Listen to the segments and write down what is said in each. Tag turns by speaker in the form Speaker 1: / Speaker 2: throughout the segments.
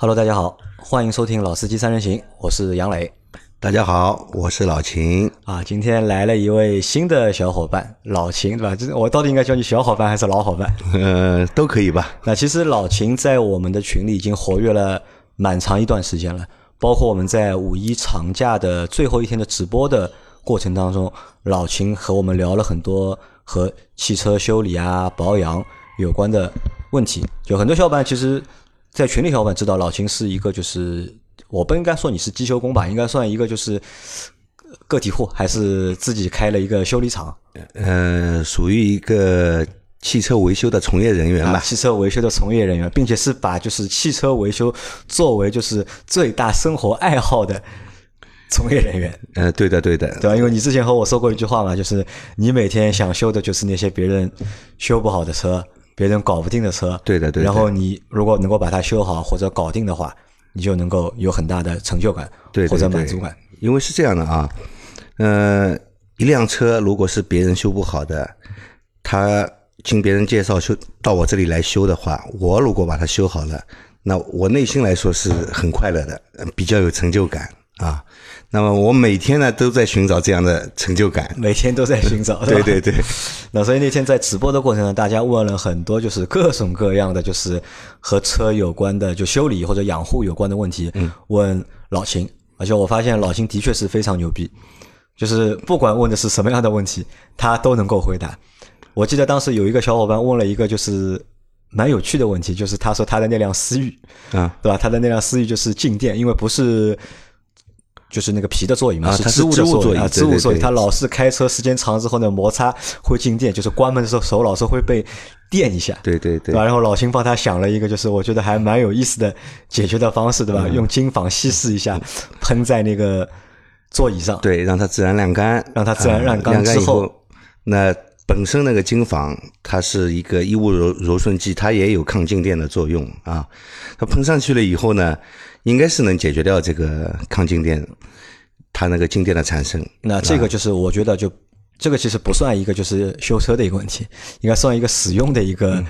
Speaker 1: Hello，大家好，欢迎收听《老司机三人行》，我是杨磊。
Speaker 2: 大家好，我是老秦
Speaker 1: 啊。今天来了一位新的小伙伴，老秦，对吧？这我到底应该叫你小伙伴还是老伙伴？
Speaker 2: 呃，都可以吧。
Speaker 1: 那其实老秦在我们的群里已经活跃了蛮长一段时间了，包括我们在五一长假的最后一天的直播的过程当中，老秦和我们聊了很多和汽车修理啊、保养有关的问题。就很多小伙伴其实。在群里，小伙伴知道老秦是一个，就是我不应该说你是机修工吧，应该算一个就是个体户，还是自己开了一个修理厂？
Speaker 2: 呃，属于一个汽车维修的从业人员吧。
Speaker 1: 汽车维修的从业人员，并且是把就是汽车维修作为就是最大生活爱好的从业人员。
Speaker 2: 呃，对的，对的，
Speaker 1: 对吧？因为你之前和我说过一句话嘛，就是你每天想修的就是那些别人修不好的车。别人搞不定的车，
Speaker 2: 对的，对。
Speaker 1: 然后你如果能够把它修好或者搞定的话，你就能够有很大的成就感，
Speaker 2: 对
Speaker 1: 或者满足感。
Speaker 2: 因为是这样的啊，呃，一辆车如果是别人修不好的，他经别人介绍修到我这里来修的话，我如果把它修好了，那我内心来说是很快乐的，比较有成就感啊。那么我每天呢都在寻找这样的成就感，
Speaker 1: 每天都在寻找，
Speaker 2: 对对对。
Speaker 1: 那所以那天在直播的过程中，大家问了很多，就是各种各样的，就是和车有关的，就修理或者养护有关的问题，问老秦。而且我发现老秦的确是非常牛逼，就是不管问的是什么样的问题，他都能够回答。我记得当时有一个小伙伴问了一个就是蛮有趣的问题，就是他说他的那辆思域，
Speaker 2: 啊，
Speaker 1: 对吧？他的那辆思域就是静电，因为不是。就是那个皮的座椅嘛，是织物的
Speaker 2: 座椅
Speaker 1: 啊，织物座椅。它老是开车时间长之后呢，摩擦会静电，就是关门的时候手老是会被电一下。
Speaker 2: 对对对。
Speaker 1: 然后老秦帮他想了一个，就是我觉得还蛮有意思的解决的方式，对吧？用金纺稀释一下，喷在那个座椅上，
Speaker 2: 对，让它自然晾干，
Speaker 1: 让它自然晾干之
Speaker 2: 后，那本身那个金纺它是一个衣物柔柔顺剂，它也有抗静电的作用啊。它喷上去了以后呢。应该是能解决掉这个抗静电，它那个静电的产生。
Speaker 1: 那这个就是我觉得就这个其实不算一个就是修车的一个问题，应该算一个使用的一个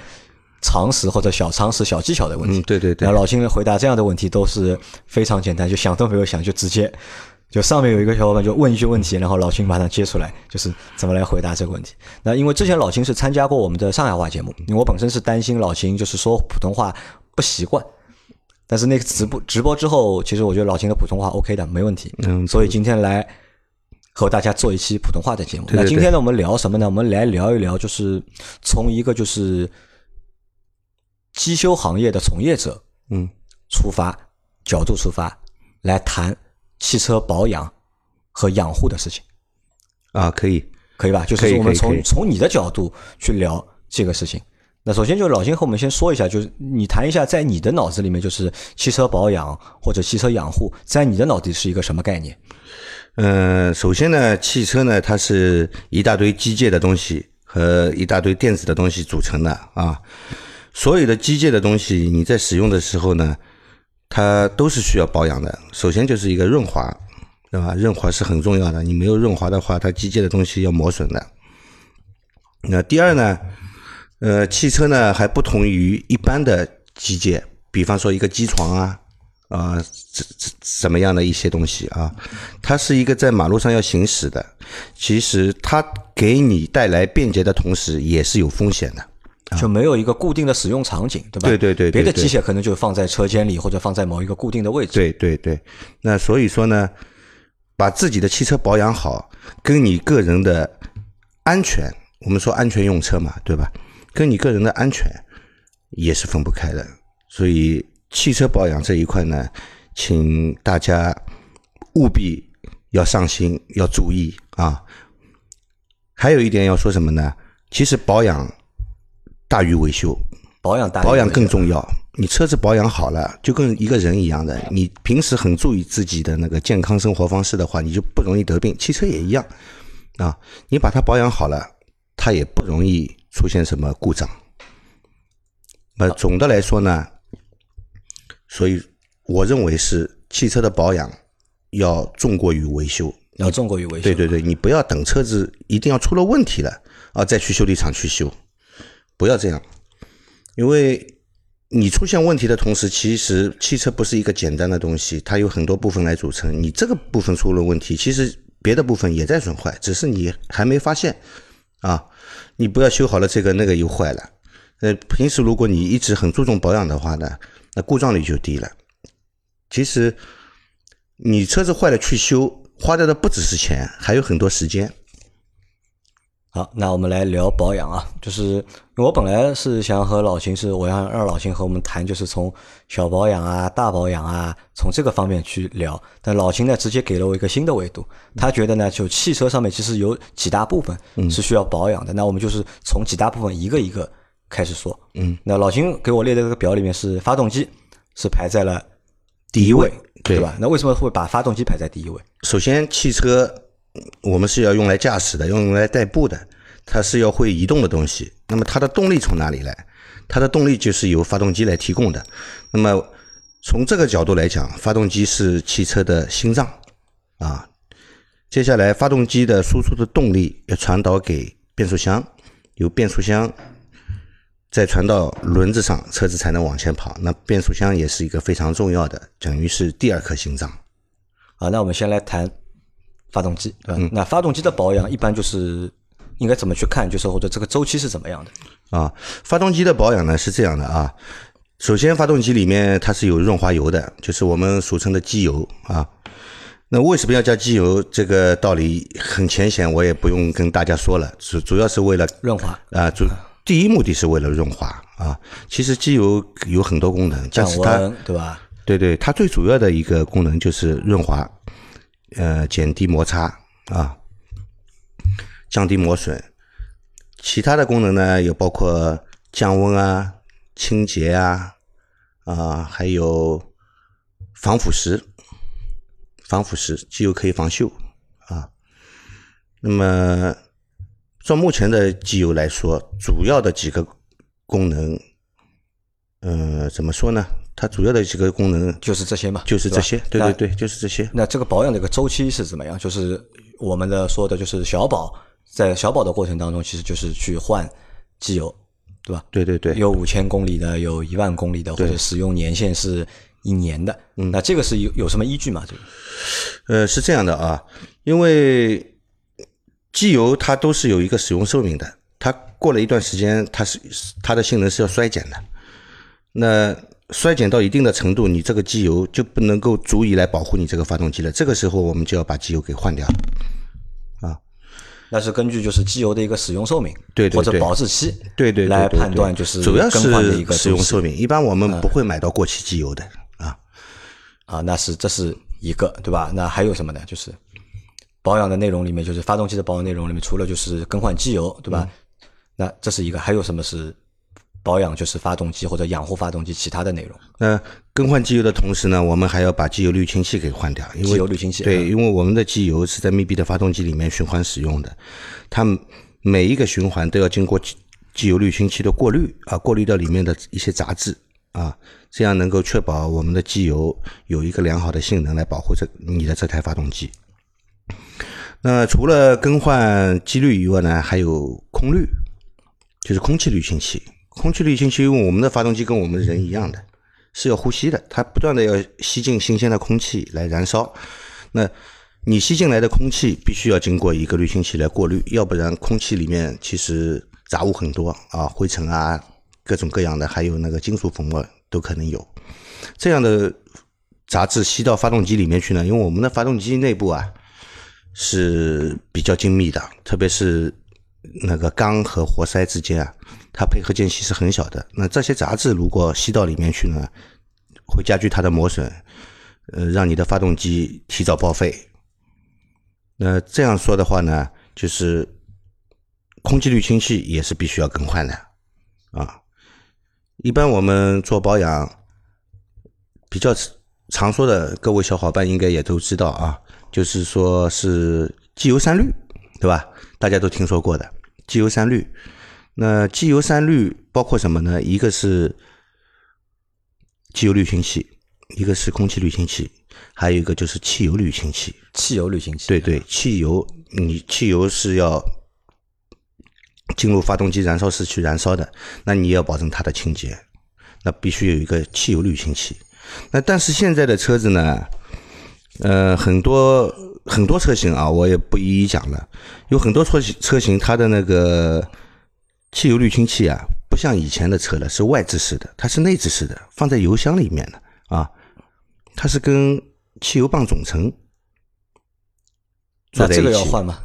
Speaker 1: 常识或者小常识、小技巧的问题。
Speaker 2: 对对对。
Speaker 1: 那老秦回答这样的问题都是非常简单，就想都没有想就直接就上面有一个小伙伴就问一句问题，然后老秦马上接出来，就是怎么来回答这个问题。那因为之前老秦是参加过我们的上海话节目，因为我本身是担心老秦就是说普通话不习惯。但是那个直播直播之后，其实我觉得老秦的普通话 OK 的，没问题。
Speaker 2: 嗯，
Speaker 1: 所以今天来和大家做一期普通话的节目。
Speaker 2: 那
Speaker 1: 今天呢，我们聊什么呢？我们来聊一聊，就是从一个就是机修行业的从业者，
Speaker 2: 嗯，
Speaker 1: 出发角度出发来谈汽车保养和养护的事情。
Speaker 2: 啊，可以，
Speaker 1: 可以吧？就是我们从从你的角度去聊这个事情。那首先就是老金和我们先说一下，就是你谈一下，在你的脑子里面，就是汽车保养或者汽车养护，在你的脑子里是一个什么概念？
Speaker 2: 嗯，首先呢，汽车呢，它是一大堆机械的东西和一大堆电子的东西组成的啊。所有的机械的东西，你在使用的时候呢，它都是需要保养的。首先就是一个润滑，对吧？润滑是很重要的，你没有润滑的话，它机械的东西要磨损的。那第二呢？呃，汽车呢还不同于一般的机械，比方说一个机床啊，啊，这这什么样的一些东西啊？它是一个在马路上要行驶的，其实它给你带来便捷的同时，也是有风险的，
Speaker 1: 就没有一个固定的使用场景，对吧？
Speaker 2: 对对对，
Speaker 1: 别的机械可能就放在车间里或者放在某一个固定的位置。
Speaker 2: 对对对，那所以说呢，把自己的汽车保养好，跟你个人的安全，我们说安全用车嘛，对吧？跟你个人的安全也是分不开的，所以汽车保养这一块呢，请大家务必要上心，要注意啊。还有一点要说什么呢？其实保养大于维修，
Speaker 1: 保养大
Speaker 2: 保养更重要。你车子保养好了，就跟一个人一样的，你平时很注意自己的那个健康生活方式的话，你就不容易得病。汽车也一样啊，你把它保养好了，它也不容易。出现什么故障？那总的来说呢，所以我认为是汽车的保养要重过于维修，
Speaker 1: 要重过于维修。
Speaker 2: 对对对，你不要等车子一定要出了问题了啊，再去修理厂去修，不要这样，因为你出现问题的同时，其实汽车不是一个简单的东西，它有很多部分来组成。你这个部分出了问题，其实别的部分也在损坏，只是你还没发现啊。你不要修好了这个那个又坏了。呃，平时如果你一直很注重保养的话呢，那故障率就低了。其实你车子坏了去修，花掉的不只是钱，还有很多时间。
Speaker 1: 好，那我们来聊保养啊，就是我本来是想和老秦是，我想让老秦和我们谈，就是从小保养啊、大保养啊，从这个方面去聊。但老秦呢，直接给了我一个新的维度，他觉得呢，就汽车上面其实有几大部分是需要保养的。那我们就是从几大部分一个一个开始说。
Speaker 2: 嗯，
Speaker 1: 那老秦给我列的这个表里面是发动机是排在了第一位，对吧？那为什么会把发动机排在第一位？
Speaker 2: 首先，汽车。我们是要用来驾驶的，用来代步的，它是要会移动的东西。那么它的动力从哪里来？它的动力就是由发动机来提供的。那么从这个角度来讲，发动机是汽车的心脏啊。接下来，发动机的输出的动力要传导给变速箱，由变速箱再传到轮子上，车子才能往前跑。那变速箱也是一个非常重要的，等于是第二颗心脏。
Speaker 1: 好，那我们先来谈。发动机对吧？那发动机的保养一般就是应该怎么去看？就是或者这个周期是怎么样的？
Speaker 2: 啊，发动机的保养呢是这样的啊。首先，发动机里面它是有润滑油的，就是我们俗称的机油啊。那为什么要加机油？这个道理很浅显，我也不用跟大家说了。主主要是为了
Speaker 1: 润滑
Speaker 2: 啊。主第一目的是为了润滑啊。其实机油有很多功能，
Speaker 1: 降温对吧？
Speaker 2: 对对，它最主要的一个功能就是润滑。呃，减低摩擦啊，降低磨损。其他的功能呢，有包括降温啊、清洁啊，啊，还有防腐蚀。防腐蚀，机油可以防锈啊。那么，照目前的机油来说，主要的几个功能，呃，怎么说呢？它主要的几个功能
Speaker 1: 就是这些嘛，
Speaker 2: 就是这些，对对对，就是这些。
Speaker 1: 那这个保养的一个周期是怎么样？就是我们的说的，就是小保，在小保的过程当中，其实就是去换机油，对吧？
Speaker 2: 对对对，
Speaker 1: 有五千公里的，有一万公里的，或者使用年限是一年的。嗯，那这个是有有什么依据吗？这个？
Speaker 2: 呃，是这样的啊，因为机油它都是有一个使用寿命的，它过了一段时间，它是它的性能是要衰减的。那衰减到一定的程度，你这个机油就不能够足以来保护你这个发动机了。这个时候，我们就要把机油给换掉，啊，
Speaker 1: 那是根据就是机油的一个使用寿命，
Speaker 2: 对对
Speaker 1: 对，或者保质期，
Speaker 2: 对对
Speaker 1: 来判断就是
Speaker 2: 主要是
Speaker 1: 一个
Speaker 2: 使用寿命。一般我们不会买到过期机油的，啊
Speaker 1: 啊，那是这是一个对吧？那还有什么呢？就是保养的内容里面，就是发动机的保养内容里面，除了就是更换机油，对吧？那这是一个，还有什么是？保养就是发动机或者养护发动机其他的内容。
Speaker 2: 那更换机油的同时呢，我们还要把机油滤清器给换掉。机
Speaker 1: 油滤清器。
Speaker 2: 对，因为我们的机油是在密闭的发动机里面循环使用的，它每一个循环都要经过机油滤清器的过滤啊，过滤掉里面的一些杂质啊，这样能够确保我们的机油有一个良好的性能来保护这你的这台发动机。那除了更换机滤以外呢，还有空滤，就是空气滤清器。空气滤清器，因为我们的发动机跟我们人一样的，是要呼吸的，它不断的要吸进新鲜的空气来燃烧。那你吸进来的空气必须要经过一个滤清器来过滤，要不然空气里面其实杂物很多啊，灰尘啊，各种各样的，还有那个金属粉末都可能有。这样的杂质吸到发动机里面去呢，因为我们的发动机内部啊是比较精密的，特别是那个缸和活塞之间啊。它配合间隙是很小的，那这些杂质如果吸到里面去呢，会加剧它的磨损，呃，让你的发动机提早报废。那这样说的话呢，就是空气滤清器也是必须要更换的啊。一般我们做保养比较常说的，各位小伙伴应该也都知道啊，就是说是机油三滤，对吧？大家都听说过的机油三滤。那机油三滤包括什么呢？一个是机油滤清器，一个是空气滤清器，还有一个就是汽油滤清器。
Speaker 1: 汽油滤清器。
Speaker 2: 对对，汽油，你汽油是要进入发动机燃烧室去燃烧的，那你也要保证它的清洁。那必须有一个汽油滤清器。那但是现在的车子呢，呃，很多很多车型啊，我也不一一讲了。有很多车型车型，它的那个汽油滤清器啊，不像以前的车了，是外置式的，它是内置式的，放在油箱里面的啊，它是跟汽油泵总成坐在一起。
Speaker 1: 那这个要换吗？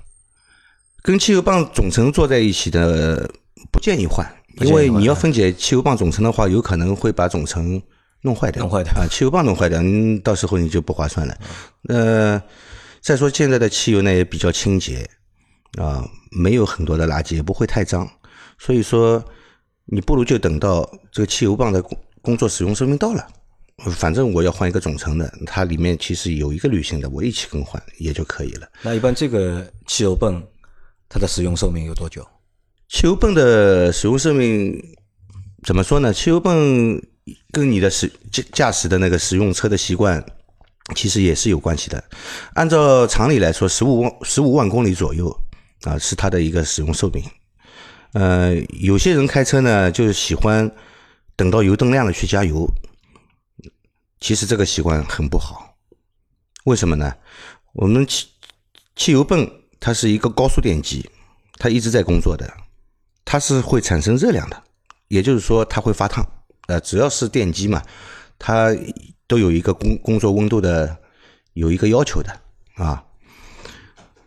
Speaker 2: 跟汽油泵总成坐在一起的不建议换，因为你要分解汽油泵总成的话，有可能会把总成弄坏掉。
Speaker 1: 弄坏掉
Speaker 2: 啊！汽油泵弄坏掉，你到时候你就不划算了。呃，再说现在的汽油呢也比较清洁啊，没有很多的垃圾，也不会太脏。所以说，你不如就等到这个汽油泵的工工作使用寿命到了，反正我要换一个总成的，它里面其实有一个滤芯的，我一起更换也就可以了。
Speaker 1: 那一般这个汽油泵它的使用寿命有多久？
Speaker 2: 汽油泵的使用寿命怎么说呢？汽油泵跟你的使驾驾驶的那个使用车的习惯其实也是有关系的。按照常理来说，十五万十五万公里左右啊是它的一个使用寿命。呃，有些人开车呢，就是喜欢等到油灯亮了去加油，其实这个习惯很不好。为什么呢？我们汽汽油泵它是一个高速电机，它一直在工作的，它是会产生热量的，也就是说它会发烫。呃，只要是电机嘛，它都有一个工工作温度的有一个要求的啊。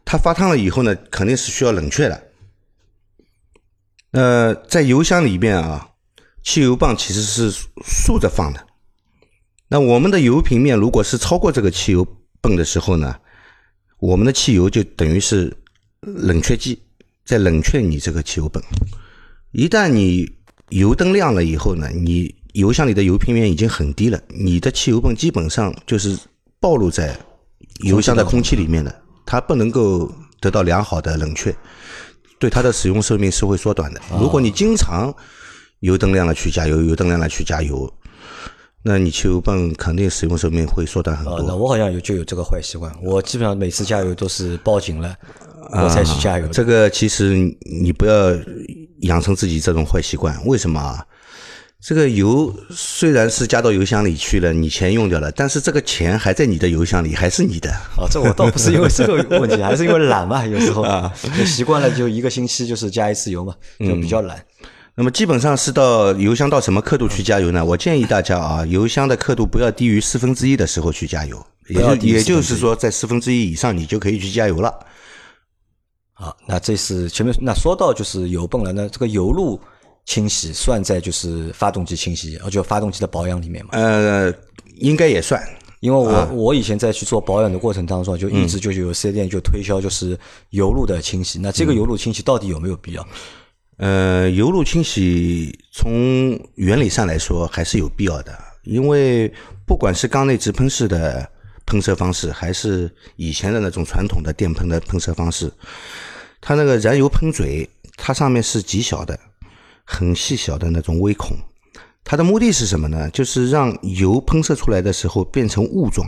Speaker 2: 它发烫了以后呢，肯定是需要冷却的。呃，在油箱里面啊，汽油泵其实是竖着放的。那我们的油平面如果是超过这个汽油泵的时候呢，我们的汽油就等于是冷却剂在冷却你这个汽油泵。一旦你油灯亮了以后呢，你油箱里的油平面已经很低了，你的汽油泵基本上就是暴露在油箱的空气里面的，它不能够得到良好的冷却。对它的使用寿命是会缩短的。如果你经常油灯亮了去加油，油灯亮了去加油，那你汽油泵肯定使用寿命会缩短很多。
Speaker 1: 那我好像有就有这个坏习惯，我基本上每次加油都是报警了我才去加油。
Speaker 2: 这个其实你不要养成自己这种坏习惯。为什么啊？这个油虽然是加到油箱里去了，你钱用掉了，但是这个钱还在你的油箱里，还是你的。
Speaker 1: 哦，这我倒不是因为这个问题，还是因为懒嘛。有时候啊，习惯了就一个星期就是加一次油嘛，就比较懒。
Speaker 2: 那么基本上是到油箱到什么刻度去加油呢？我建议大家啊，油箱的刻度不要低于四分之一的时候去加油，也就也就是说在四分之一以上你就可以去加油了。
Speaker 1: 好，那这是前面那说到就是油泵了，那这个油路。清洗算在就是发动机清洗，而就发动机的保养里面嘛？
Speaker 2: 呃，应该也算，
Speaker 1: 因为我我以前在去做保养的过程当中，就一直就有四 S 店就推销就是油路的清洗。那这个油路清洗到底有没有必要？
Speaker 2: 呃，油路清洗从原理上来说还是有必要的，因为不管是缸内直喷式的喷射方式，还是以前的那种传统的电喷的喷射方式，它那个燃油喷嘴，它上面是极小的。很细小的那种微孔，它的目的是什么呢？就是让油喷射出来的时候变成雾状，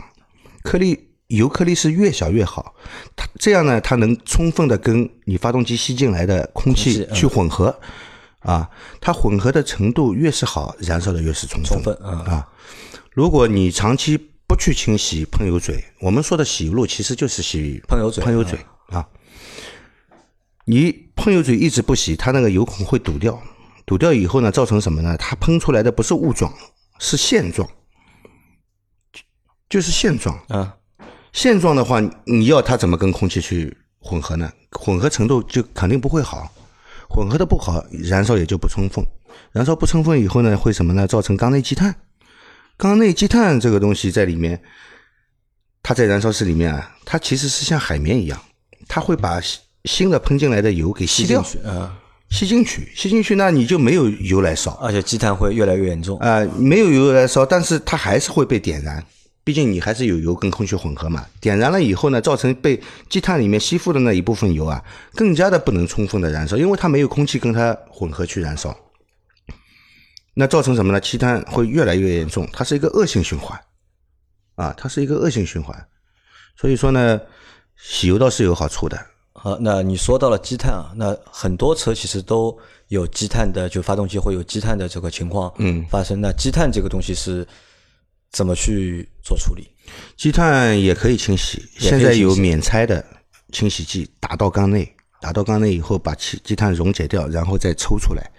Speaker 2: 颗粒油颗粒是越小越好。它这样呢，它能充分的跟你发动机吸进来的空气去混合，啊，它混合的程度越是好，燃烧的越是充
Speaker 1: 充
Speaker 2: 分
Speaker 1: 啊。
Speaker 2: 如果你长期不去清洗喷油嘴，我们说的洗油路其实就是洗
Speaker 1: 喷油嘴，
Speaker 2: 喷油嘴啊。你喷油嘴一直不洗，它那个油孔会堵掉。堵掉以后呢，造成什么呢？它喷出来的不是雾状，是线状，就是线状
Speaker 1: 啊。
Speaker 2: 线状的话，你要它怎么跟空气去混合呢？混合程度就肯定不会好，混合的不好，燃烧也就不充分。燃烧不充分以后呢，会什么呢？造成缸内积碳。缸内积碳这个东西在里面，它在燃烧室里面啊，它其实是像海绵一样，它会把新的喷进来的油给吸掉。
Speaker 1: 啊。
Speaker 2: 吸进去，吸进去，那你就没有油来烧，
Speaker 1: 而且积碳会越来越严重
Speaker 2: 啊！没有油来烧，但是它还是会被点燃，毕竟你还是有油跟空气混合嘛。点燃了以后呢，造成被积碳里面吸附的那一部分油啊，更加的不能充分的燃烧，因为它没有空气跟它混合去燃烧。那造成什么呢？积碳会越来越严重，它是一个恶性循环啊，它是一个恶性循环。所以说呢，洗油倒是有好处的。
Speaker 1: 好，那你说到了积碳啊，那很多车其实都有积碳的，就发动机会有积碳的这个情况
Speaker 2: 嗯
Speaker 1: 发生。那积碳这个东西是怎么去做处理？
Speaker 2: 积碳也可以清洗，现在有免拆的清洗剂，打到缸内，打到缸内以后把积积碳溶解掉，然后再抽出来，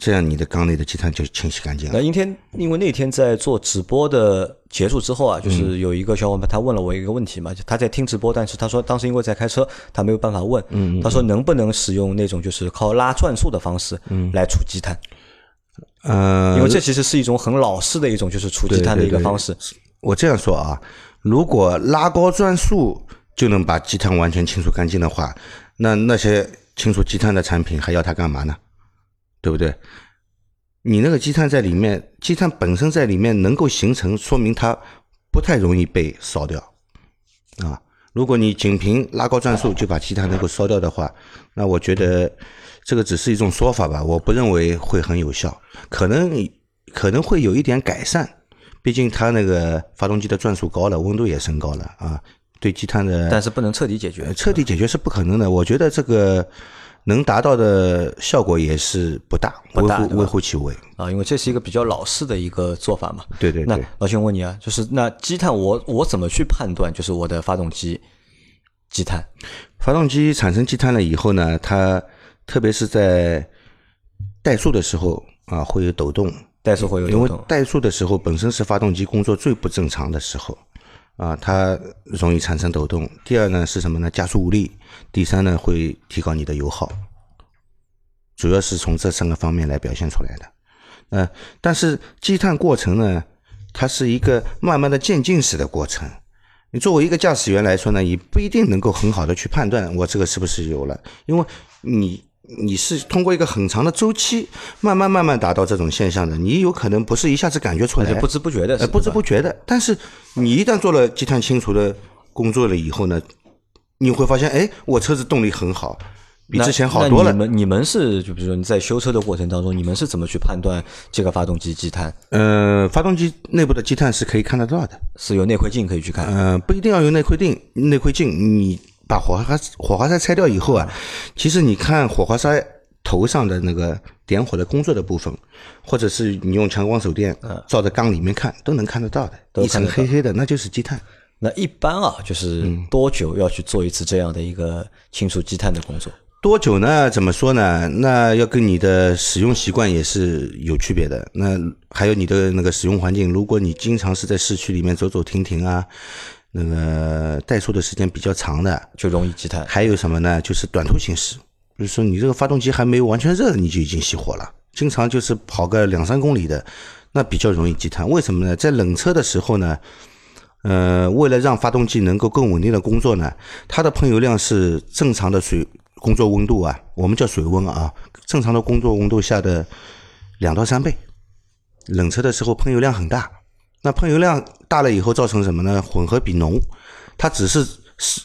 Speaker 2: 这样你的缸内的积碳就清洗干净了。
Speaker 1: 那今天因为那天在做直播的结束之后啊，就是有一个小伙伴他问了我一个问题嘛，就他在听直播，但是他说当时因为在开车，他没有办法问。嗯他说能不能使用那种就是靠拉转速的方式来除积碳？
Speaker 2: 呃，
Speaker 1: 因为这其实是一种很老式的一种就是除积碳的一个方式。
Speaker 2: 我这样说啊，如果拉高转速就能把积碳完全清除干净的话，那那些清除积碳的产品还要它干嘛呢？对不对？你那个积碳在里面，积碳本身在里面能够形成，说明它不太容易被烧掉啊。如果你仅凭拉高转速就把积碳能够烧掉的话，那我觉得这个只是一种说法吧，我不认为会很有效，可能可能会有一点改善，毕竟它那个发动机的转速高了，温度也升高了啊，对积碳的
Speaker 1: 但是不能彻底解决
Speaker 2: 呃。彻底解决是不可能的。我觉得这个能达到的效果也是不大，
Speaker 1: 不大
Speaker 2: 微乎微乎其微。
Speaker 1: 啊，因为这是一个比较老式的一个做法嘛。对
Speaker 2: 对对对，
Speaker 1: 老兄问你啊，就是那积碳我我怎么去判断就是我的发动机积碳？
Speaker 2: 发动机产生积碳了以后呢，它特别是在怠速的时候啊，会有抖动，
Speaker 1: 怠速会有
Speaker 2: 因为
Speaker 1: 抖动，
Speaker 2: 怠速的时候本身是发动机工作最不正常的时候啊，它容易产生抖动。第二呢是什么呢？加速无力。第三呢会提高你的油耗，主要是从这三个方面来表现出来的。呃，但是积碳过程呢，它是一个慢慢的渐进式的过程。你作为一个驾驶员来说呢，你不一定能够很好的去判断我这个是不是油了，因为你你是通过一个很长的周期，慢慢慢慢达到这种现象的，你有可能不是一下子感觉出来，
Speaker 1: 不知不觉的，
Speaker 2: 呃不知不觉的。但是你一旦做了积碳清除的工作了以后呢，你会发现，哎，我车子动力很好，比之前好多了
Speaker 1: 那你。们你们是就比如说你在修车的过程当中，你们是怎么去判断这个发动机积碳？
Speaker 2: 呃，发动机内部的积碳是可以看得到的。
Speaker 1: 是有内窥镜可以去看？
Speaker 2: 呃，不一定要用内窥镜，内窥镜你把火花火花塞拆掉以后啊，其实你看火花塞头上的那个点火的工作的部分，或者是你用强光手电照着缸里面看，都能看得到的，一层黑黑的，那就是积碳。
Speaker 1: 那一般啊，就是
Speaker 2: 嗯
Speaker 1: 多久要去做一次这样的一个清除积碳的工作？
Speaker 2: 多久呢？怎么说呢？那要跟你的使用习惯也是有区别的。那还有你的那个使用环境，如果你经常是在市区里面走走停停啊，那个怠速的时间比较长的，
Speaker 1: 就容易积碳。
Speaker 2: 还有什么呢？就是短途行驶，比如说你这个发动机还没有完全热，你就已经熄火了，经常就是跑个两三公里的，那比较容易积碳。为什么呢？在冷车的时候呢，呃，为了让发动机能够更稳定的工作呢，它的喷油量是正常的水工作温度啊，我们叫水温啊，正常的工作温度下的两到三倍。冷车的时候喷油量很大，那喷油量大了以后造成什么呢？混合比浓，它只是是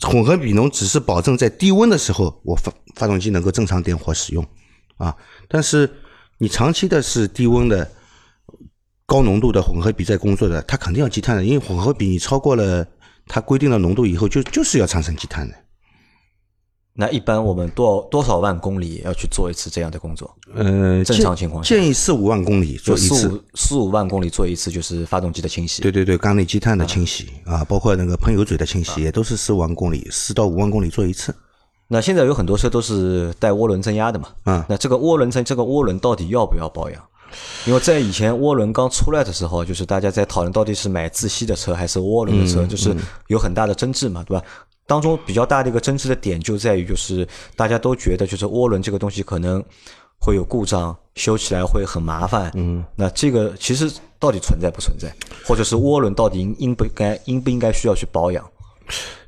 Speaker 2: 混合比浓只是保证在低温的时候，我发发动机能够正常点火使用啊。但是你长期的是低温的高浓度的混合比在工作的，它肯定要积碳的，因为混合比你超过了它规定的浓度以后，就就是要产生积碳的。
Speaker 1: 那一般我们多少多少万公里要去做一次这样的工作？
Speaker 2: 呃，
Speaker 1: 正常情况下
Speaker 2: 建议四五万公里做一次。
Speaker 1: 四五四五万公里做一次，就是发动机的清洗。
Speaker 2: 对对对，缸内积碳的清洗啊，包括那个喷油嘴的清洗，也都是四五万公里，四到五万公里做一次。
Speaker 1: 那现在有很多车都是带涡轮增压的嘛？
Speaker 2: 嗯
Speaker 1: 那这个涡轮增这个涡轮到底要不要保养？因为在以前涡轮刚出来的时候，就是大家在讨论到底是买自吸的车还是涡轮的车，就是有很大的争执嘛，对吧？当中比较大的一个争执的点就在于，就是大家都觉得就是涡轮这个东西可能会有故障，修起来会很麻烦。嗯，那这个其实到底存在不存在，或者是涡轮到底应应不该应不应该需要去保养？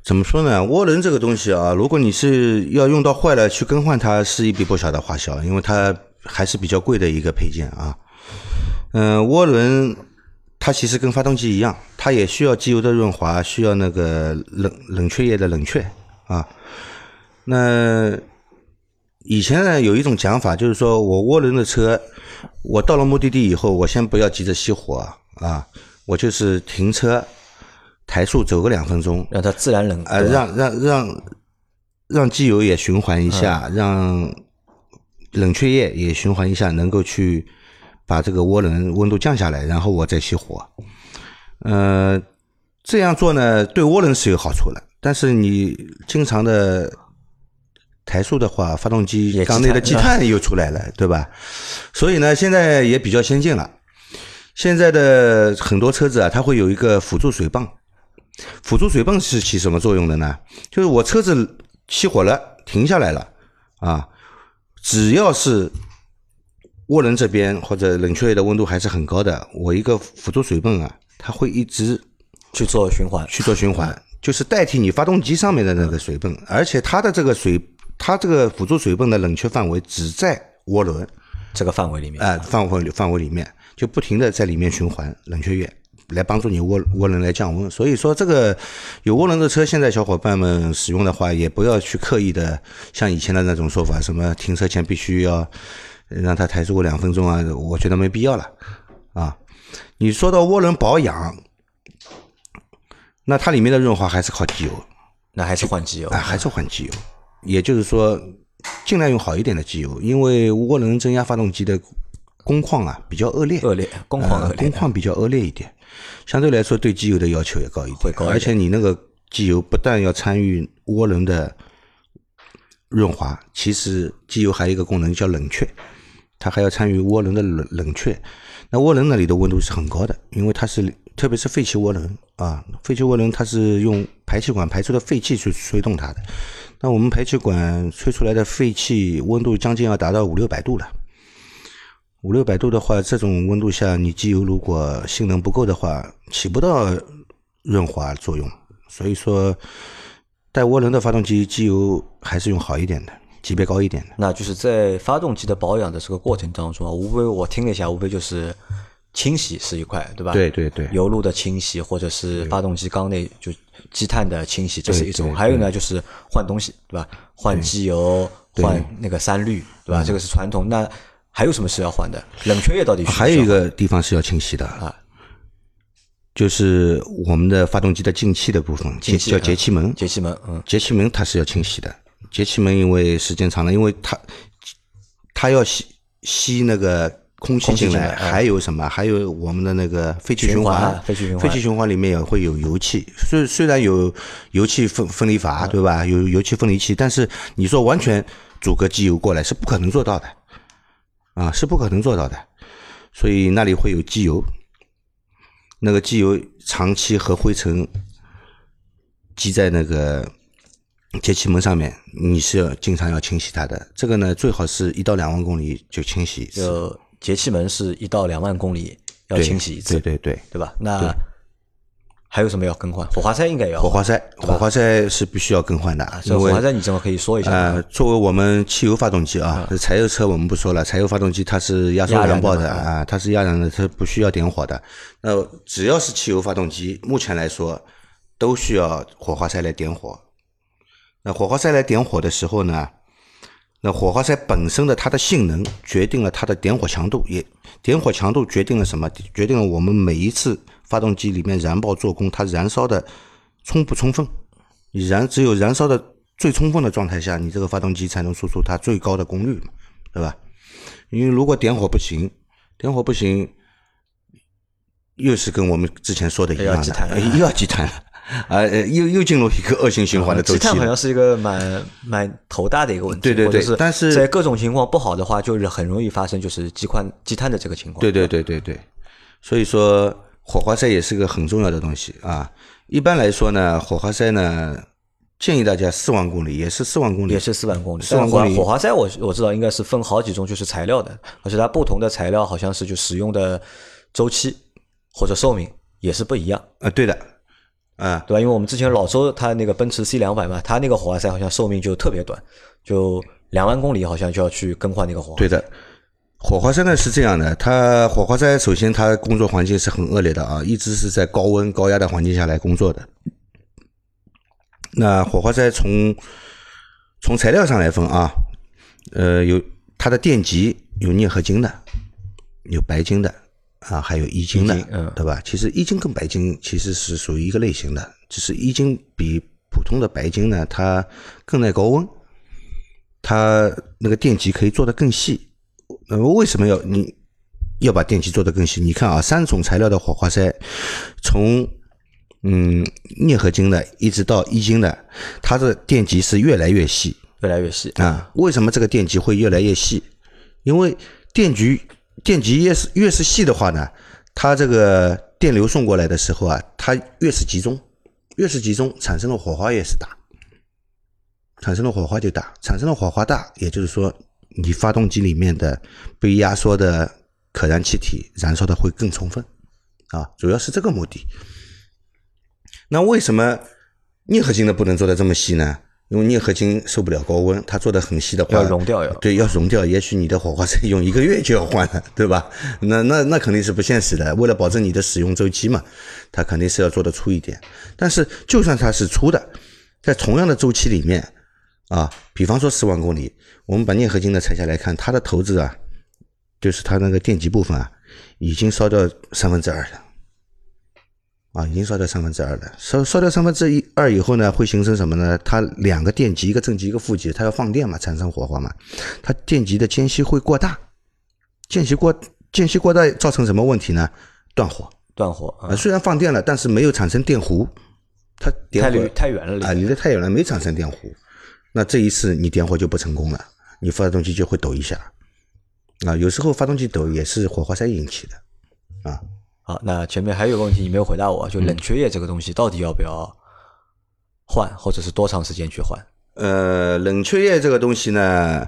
Speaker 2: 怎么说呢？涡轮这个东西啊，如果你是要用到坏了去更换它，是一笔不小的花销，因为它还是比较贵的一个配件啊。嗯、涡轮它其实跟发动机一样，它也需要机油的润滑，需要那个冷冷却液的冷却啊。那以前呢，有一种讲法，就是说我涡轮的车，我到了目的地以后，我先不要急着熄火啊，我就是停车，抬速走个两分钟，
Speaker 1: 让它自然冷
Speaker 2: 啊，让让让让机油也循环一下，让冷却液也循环一下，能够去把这个涡轮温度降下来，然后我再熄火。呃，这样做呢，对涡轮是有好处的，但是你经常的抬速的话，发动机缸内的积碳又出来了，对吧？所以呢，现在也比较先进了。现在的很多车子啊，它会有一个辅助水泵。辅助水泵是起什么作用的呢？就是我车子熄火了，停下来了啊，只要是涡轮这边或者冷却液的温度还是很高的，我一个辅助水泵啊，它会一直
Speaker 1: 去做循环，
Speaker 2: 去做循环，就是代替你发动机上面的那个水泵，而且它的这个水，它这个辅助水泵的冷却范围只在涡轮
Speaker 1: 这个范围里面，
Speaker 2: 哎，范围范围里面就不停的在里面循环冷却液。来帮助你涡涡轮来降温，所以说这个有涡轮的车，现在小伙伴们使用的话，也不要去刻意的像以前的那种说法，什么停车前必须要让它抬出过两分钟啊，我觉得没必要了啊。你说到涡轮保养，那它里面的润滑还是靠机油，
Speaker 1: 那还是换机油。
Speaker 2: 啊，还是换机油，也就是说尽量用好一点的机油，因为涡轮增压发动机的工况啊比较恶劣，
Speaker 1: 恶劣工况恶劣，
Speaker 2: 工况比较恶劣一点。相对来说，对机油的要求也高一点，而且你那个机油不但要参与涡轮的润滑，其实机油还有一个功能叫冷却，它还要参与涡轮的冷冷却。那涡轮那里的温度是很高的，因为它是特别是废气涡轮啊，废气涡轮它是用排气管排出的废气去吹动它的。那我们排气管吹出来的废气温度将近要达到五六百度了。五六百度的话，这种温度下，你机油如果性能不够的话，起不到润滑作用。所以说，带涡轮的发动机，机油还是用好一点的，级别高一点的。
Speaker 1: 那就是在发动机的保养的这个过程当中啊，无非我听了一下，无非就是清洗是一块，对吧？
Speaker 2: 对对对。
Speaker 1: 油路的清洗，或者是发动机缸内就积碳的清洗，这是一种。还有呢，就是换东西，对吧？换机油，换那个三滤，对吧？这个是传统。那还有什么是要换的？冷却液到底
Speaker 2: 还有一个地方是要清洗的啊，就是我们的发动机的进气的部分，叫节气门。
Speaker 1: 节气门，嗯，
Speaker 2: 节气门它是要清洗的。节气门因为时间长了，因为它它要吸吸那个空气进来，还有什么？还有我们的那个废气循
Speaker 1: 环，废气循
Speaker 2: 环，废气循环里面也会有油气。虽虽然有油气分分离阀，对吧？有油气分离器，但是你说完全阻隔机油过来是不可能做到的。啊，是不可能做到的，所以那里会有机油，那个机油长期和灰尘积在那个节气门上面，你是要经常要清洗它的。这个呢，最好是一到两万公里就清洗一次。
Speaker 1: 就节气门是一到两万公里要清洗一次，
Speaker 2: 对对对，
Speaker 1: 对吧？那。还有什么要更换？火花塞应该要。
Speaker 2: 火花塞，火花塞是必须要更换的。
Speaker 1: 这火花塞你正好可以说一下。
Speaker 2: 呃，作为我们汽油发动机啊，柴油车我们不说了，柴油发动机它是压缩燃爆的啊，它是压燃的，它不需要点火的。那只要是汽油发动机，目前来说都需要火花塞来点火。那火花塞来点火的时候呢，那火花塞本身的它的性能决定了它的点火强度，也点火强度决定了什么？决定了我们每一次。发动机里面燃爆做功，它燃烧的充不充分？你燃只有燃烧的最充分的状态下，你这个发动机才能输出它最高的功率嘛，对吧？因为如果点火不行，点火不行，又是跟我们之前说的一样的，又要积碳，啊，又又进入一个恶性循环的周期。
Speaker 1: 积碳好像是一个蛮蛮头大的一个问题，
Speaker 2: 对对对。但是
Speaker 1: 在各种情况不好的话，就是很容易发生就是积碳积碳的这个情况。
Speaker 2: 对对对对对，所以说。火花塞也是个很重要的东西啊。一般来说呢，火花塞呢，建议大家四万公里，也是四万公里，
Speaker 1: 也是四万公里。
Speaker 2: 四万公里。
Speaker 1: 火花塞我我知道应该是分好几种，就是材料的，而且它不同的材料好像是就使用的周期或者寿命也是不一样。
Speaker 2: 啊，对的，啊，
Speaker 1: 对吧？因为我们之前老周他那个奔驰 C 两百嘛，他那个火花塞好像寿命就特别短，就两万公里好像就要去更换那个火花。
Speaker 2: 对的。火花塞呢是这样的，它火花塞首先它工作环境是很恶劣的啊，一直是在高温高压的环境下来工作的。那火花塞从从材料上来分啊，呃，有它的电极有镍合金的，有白金的啊，还有一金的，对吧？其实一金跟白金其实是属于一个类型的，只是一金比普通的白金呢，它更耐高温，它那个电极可以做得更细。那么为什么要你要把电极做得更细？你看啊，三种材料的火花塞，从嗯镍合金的一直到一金的，它的电极是越来越细，
Speaker 1: 越来越细
Speaker 2: 啊。为什么这个电极会越来越细？因为电极电极越是越是细的话呢，它这个电流送过来的时候啊，它越是集中，越是集中，产生的火花越是大，产生的火花就大，产生的火花大，也就是说，你发动机里面的被压缩的可燃气体燃烧的会更充分，啊，主要是这个目的。那为什么镍合金的不能做的这么细呢？因为镍合金受不了高温，它做的很细的话，
Speaker 1: 要熔掉要
Speaker 2: 对，要熔掉，也许你的火花塞用一个月就要换了，对吧？那那那肯定是不现实的。为了保证你的使用周期嘛，它肯定是要做的粗一点。但是就算它是粗的，在同样的周期里面啊，比方说十万公里，我们把镍合金的拆下来看，它的头子啊，就是它那个电极部分啊，已经烧掉三分之二了。啊，已经烧掉三分之二了。烧烧掉三分之一二以后呢，会形成什么呢？它两个电极，一个正极，一个负极，它要放电嘛，产生火花嘛。它电极的间隙会过大，间隙过间隙过大造成什么问题呢？断火。
Speaker 1: 断火
Speaker 2: 啊，虽然放电了，但是没有产生电弧。它
Speaker 1: 太离太远了
Speaker 2: 啊，离得太远了，没产生电弧。那这一次你点火就不成功了，你发动机就会抖一下。啊，有时候发动机抖也是火花塞引起的。啊。
Speaker 1: 好，那前面还有个问题你没有回答我，就冷却液这个东西到底要不要换，或者是多长时间去换？
Speaker 2: 呃，冷却液这个东西呢，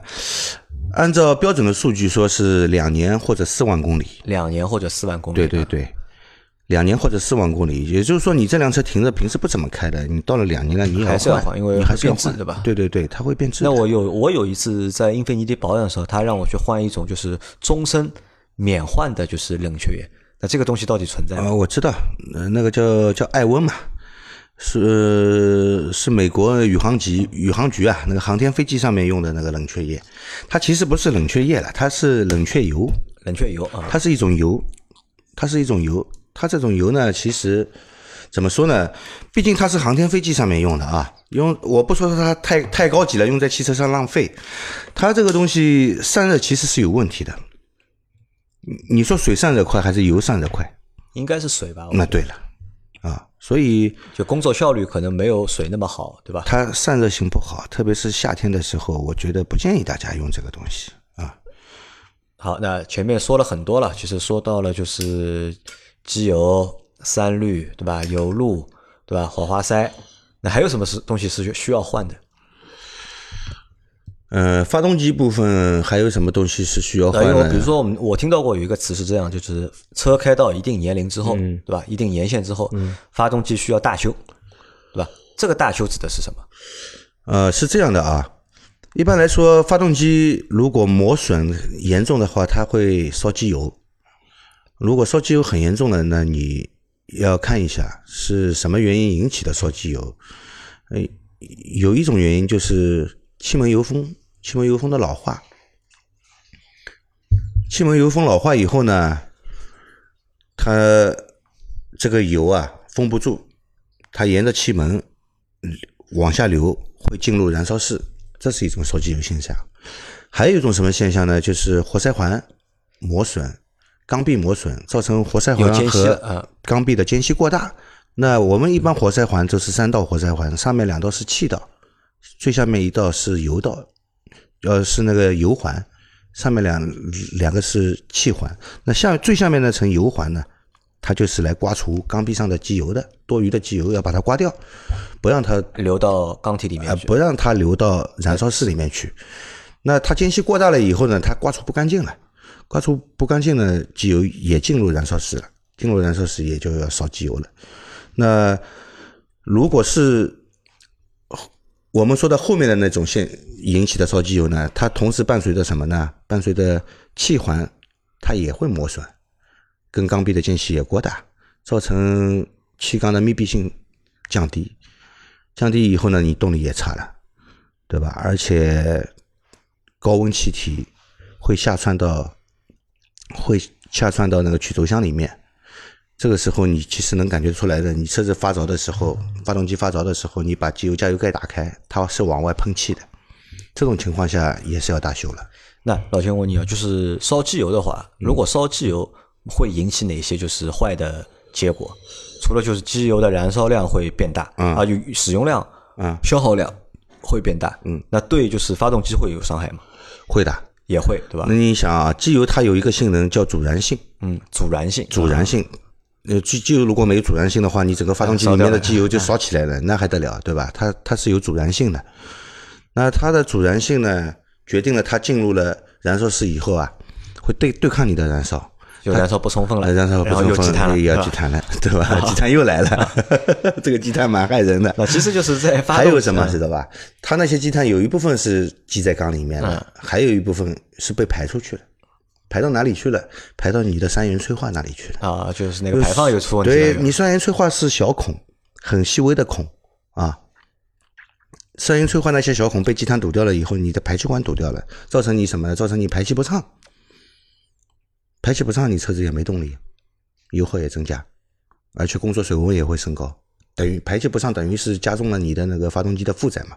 Speaker 2: 按照标准的数据说是两年或者四万公里。
Speaker 1: 两年或者四万公里。
Speaker 2: 对对对，两年或者四万公里，也就是说你这辆车停着平时不怎么开的，你到了两年了你
Speaker 1: 还是要换，因为
Speaker 2: 还是
Speaker 1: 要换对吧？
Speaker 2: 对对对，它会变质。
Speaker 1: 那我有我有一次在英菲尼迪保养的时候，他让我去换一种就是终身免换的，就是冷却液。那这个东西到底存在吗？
Speaker 2: 我知道，那个叫叫艾温嘛，是是美国宇航局宇航局啊，那个航天飞机上面用的那个冷却液，它其实不是冷却液了，它是冷却油。
Speaker 1: 冷却油啊，
Speaker 2: 它是一种油，它是一种油，它这种油呢，其实怎么说呢？毕竟它是航天飞机上面用的啊，用我不说它太太高级了，用在汽车上浪费。它这个东西散热其实是有问题的。你你说水散热快还是油散热快？
Speaker 1: 应该是水吧。
Speaker 2: 那对了，啊，所以
Speaker 1: 就工作效率可能没有水那么好，对吧？
Speaker 2: 它散热性不好，特别是夏天的时候，我觉得不建议大家用这个东西啊。
Speaker 1: 好，那前面说了很多了，其实说到了就是机油、三滤，对吧？油路，对吧？火花塞，那还有什么是东西是需要换的？
Speaker 2: 呃，发动机部分还有什么东西是需要换的？
Speaker 1: 比如说，我们我听到过有一个词是这样，就是车开到一定年龄之后，对吧？一定年限之后，发动机需要大修，对吧？这个大修指的是什么？
Speaker 2: 呃，是这样的啊。一般来说，发动机如果磨损严重的话，它会烧机油。如果烧机油很严重的，那你要看一下是什么原因引起的烧机油。呃，有一种原因就是气门油封。气门油封的老化，气门油封老化以后呢，它这个油啊封不住，它沿着气门往下流，会进入燃烧室，这是一种烧机油现象。还有一种什么现象呢？就是活塞环磨损、缸壁磨损，造成活塞环和缸壁的间隙过大。那我们一般活塞环都是三道活塞环，上面两道是气道，最下面一道是油道。呃，是那个油环，上面两两个是气环，那下最下面那层油环呢，它就是来刮除缸壁上的机油的，多余的机油要把它刮掉，不让它
Speaker 1: 流到缸体里面
Speaker 2: 去，不让它流到燃烧室里面去。那它间隙过大了以后呢，它刮除不干净了，刮除不干净呢，机油也进入燃烧室了，进入燃烧室也就要烧机油了。那如果是我们说的后面的那种现引起的烧机油呢，它同时伴随着什么呢？伴随着气环，它也会磨损，跟缸壁的间隙也过大，造成气缸的密闭性降低。降低以后呢，你动力也差了，对吧？而且高温气体会下窜到会下窜到那个曲轴箱里面，这个时候你其实能感觉出来的，你车子发着的时候，发动机发着的时候，你把机油加油盖打开，它是往外喷气的，这种情况下也是要大修了。
Speaker 1: 那老钱问你啊，就是烧机油的话，如果烧机油会引起哪些就是坏的结果？除了就是机油的燃烧量会变大，啊，有使用量，
Speaker 2: 嗯，
Speaker 1: 消耗量会变大，嗯，那对就是发动机会有伤害吗？
Speaker 2: 会的，
Speaker 1: 也会，对吧？
Speaker 2: 那你想啊，机油它有一个性能叫阻燃性，
Speaker 1: 嗯，阻燃性，
Speaker 2: 阻燃性。呃，机机油如果没有阻燃性的话，你整个发动机里面的机油就烧起来了，那还得了，对吧？它它是有阻燃性的。那它的阻燃性呢，决定了它进入了燃烧室以后啊，会对对抗你的燃烧，
Speaker 1: 就燃烧不充分了，
Speaker 2: 燃烧不充分也要积碳了，对吧？积碳又来了，这个积碳蛮害人的。
Speaker 1: 那其实就是在发
Speaker 2: 还有什么知道吧？它那些积碳有一部分是积在缸里面的，还有一部分是被排出去了。排到哪里去了？排到你的三元催化那里去了
Speaker 1: 啊！就是那个排放有出问
Speaker 2: 题。对你三元催化是小孔，很细微的孔啊。三元催化那些小孔被积碳堵掉了以后，你的排气管堵掉了，造成你什么？造成你排气不畅。排气不畅，你车子也没动力，油耗也增加，而且工作水温也会升高。等于排气不畅，等于是加重了你的那个发动机的负载嘛，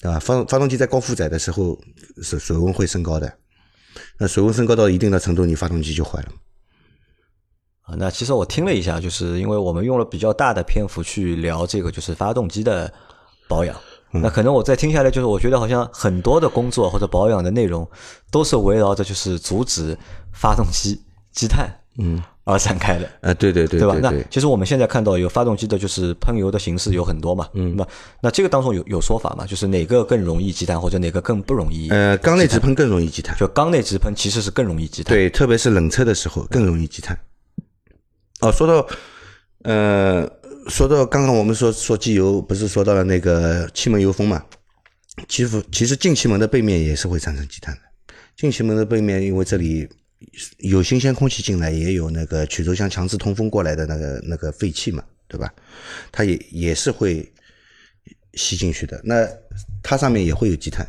Speaker 2: 对吧？发发动机在高负载的时候，水水温会升高的。那水温升高到一定的程度，你发动机就坏了。
Speaker 1: 啊，那其实我听了一下，就是因为我们用了比较大的篇幅去聊这个，就是发动机的保养。那可能我再听下来，就是我觉得好像很多的工作或者保养的内容，都是围绕着就是阻止发动机积碳。嗯。而展开的，
Speaker 2: 呃，对对对，
Speaker 1: 对吧？那其实我们现在看到有发动机的，就是喷油的形式有很多嘛，嗯，那那这个当中有有说法嘛？就是哪个更容易积碳，或者哪个更不容易？
Speaker 2: 呃，缸内直喷更容易积碳，
Speaker 1: 就缸内直喷其实是更容易积碳，
Speaker 2: 对，特别是冷车的时候更容易积碳。哦，说到，呃，说到刚刚我们说说机油，不是说到了那个气门油封嘛？其实其实进气门的背面也是会产生积碳的，进气门的背面因为这里。有新鲜空气进来，也有那个曲轴箱强制通风过来的那个那个废气嘛，对吧？它也也是会吸进去的。那它上面也会有积碳，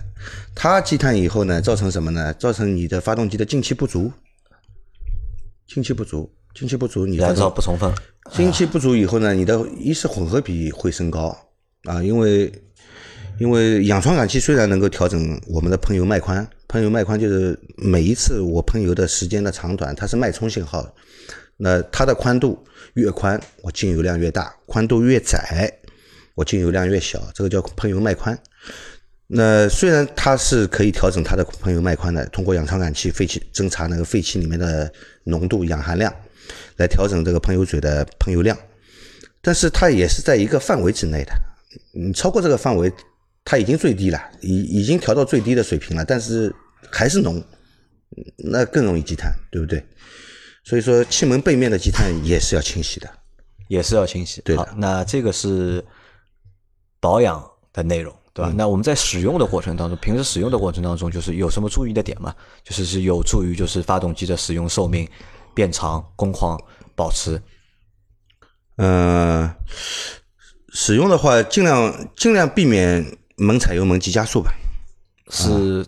Speaker 2: 它积碳以后呢，造成什么呢？造成你的发动机的进气不足，进气不足，进气不足，你
Speaker 1: 燃烧不充分。
Speaker 2: 进气不足以后呢，你的一是混合比会升高啊，因为因为氧传感器虽然能够调整我们的喷油脉宽。喷油脉宽就是每一次我喷油的时间的长短，它是脉冲信号。那它的宽度越宽，我进油量越大；宽度越窄，我进油量越小。这个叫喷油脉宽。那虽然它是可以调整它的喷油脉宽的，通过氧传感器废气侦查那个废气里面的浓度、氧含量，来调整这个喷油嘴的喷油量，但是它也是在一个范围之内的。你超过这个范围。它已经最低了，已已经调到最低的水平了，但是还是浓，那更容易积碳，对不对？所以说气门背面的积碳也是要清洗的，
Speaker 1: 也是要清洗。
Speaker 2: 对，
Speaker 1: 那这个是保养的内容，对吧？那我们在使用的过程当中，平时使用的过程当中，就是有什么注意的点吗？就是是有助于就是发动机的使用寿命变长、工况保持。
Speaker 2: 嗯，使用的话，尽量尽量避免。猛踩油门急加速吧，
Speaker 1: 是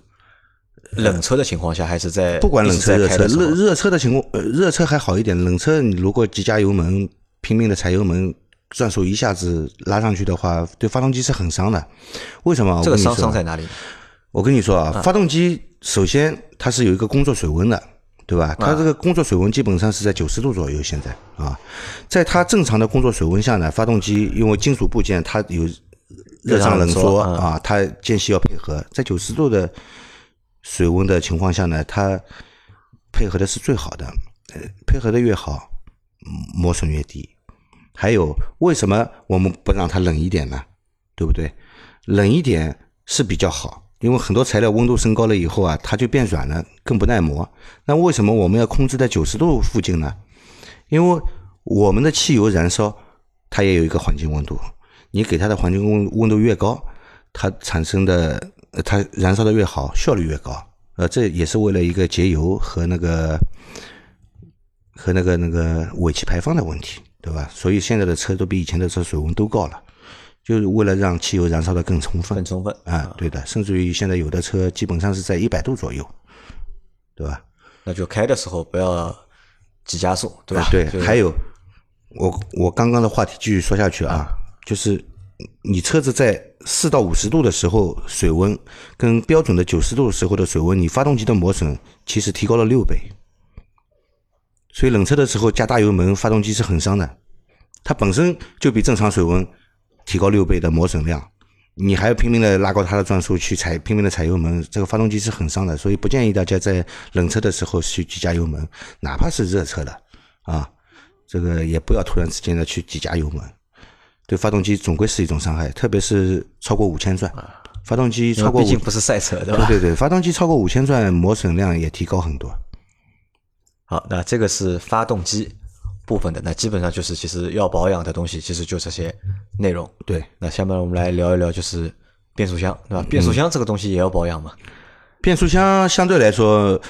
Speaker 1: 冷车的情况下还是在
Speaker 2: 不管冷车热车热热车的情况，呃热车还好一点，冷车你如果急加油门拼命的踩油门，转速一下子拉上去的话，对发动机是很伤的。为什么？
Speaker 1: 这个伤伤在哪里？
Speaker 2: 我跟你说啊，发动机首先它是有一个工作水温的，对吧？它这个工作水温基本上是在九十度左右。现在啊，在它正常的工作水温下呢，发动机因为金属部件它有。热胀冷缩啊，它间隙要配合，在九十度的水温的情况下呢，它配合的是最好的，呃，配合的越好，磨损越低。还有，为什么我们不让它冷一点呢？对不对？冷一点是比较好，因为很多材料温度升高了以后啊，它就变软了，更不耐磨。那为什么我们要控制在九十度附近呢？因为我们的汽油燃烧，它也有一个环境温度。你给它的环境温温度越高，它产生的它燃烧的越好，效率越高。呃，这也是为了一个节油和那个和那个那个尾气排放的问题，对吧？所以现在的车都比以前的车水温都高了，就是为了让汽油燃烧的更充分。
Speaker 1: 更充分
Speaker 2: 啊，对的。甚至于现在有的车基本上是在一百度左右，对吧？
Speaker 1: 那就开的时候不要急加速，对吧？
Speaker 2: 对，还有我我刚刚的话题继续说下去啊，就是你车子在四到五十度的时候水温，跟标准的九十度的时候的水温，你发动机的磨损其实提高了六倍。所以冷车的时候加大油门，发动机是很伤的。它本身就比正常水温提高六倍的磨损量，你还要拼命的拉高它的转速去踩，拼命的踩油门，这个发动机是很伤的。所以不建议大家在冷车的时候去急加油门，哪怕是热车的啊，这个也不要突然之间的去急加油门，对发动机总归是一种伤害，特别是超过五千转，发动机超过
Speaker 1: 毕竟不是赛车，对吧？
Speaker 2: 对对对，发动机超过五千转，磨损量也提高很多。
Speaker 1: 好，那这个是发动机部分的，那基本上就是其实要保养的东西，其实就这些内容。
Speaker 2: 对，
Speaker 1: 那下面我们来聊一聊，就是变速箱，对吧？变速箱这个东西也要保养嘛？
Speaker 2: 变速箱相对来说，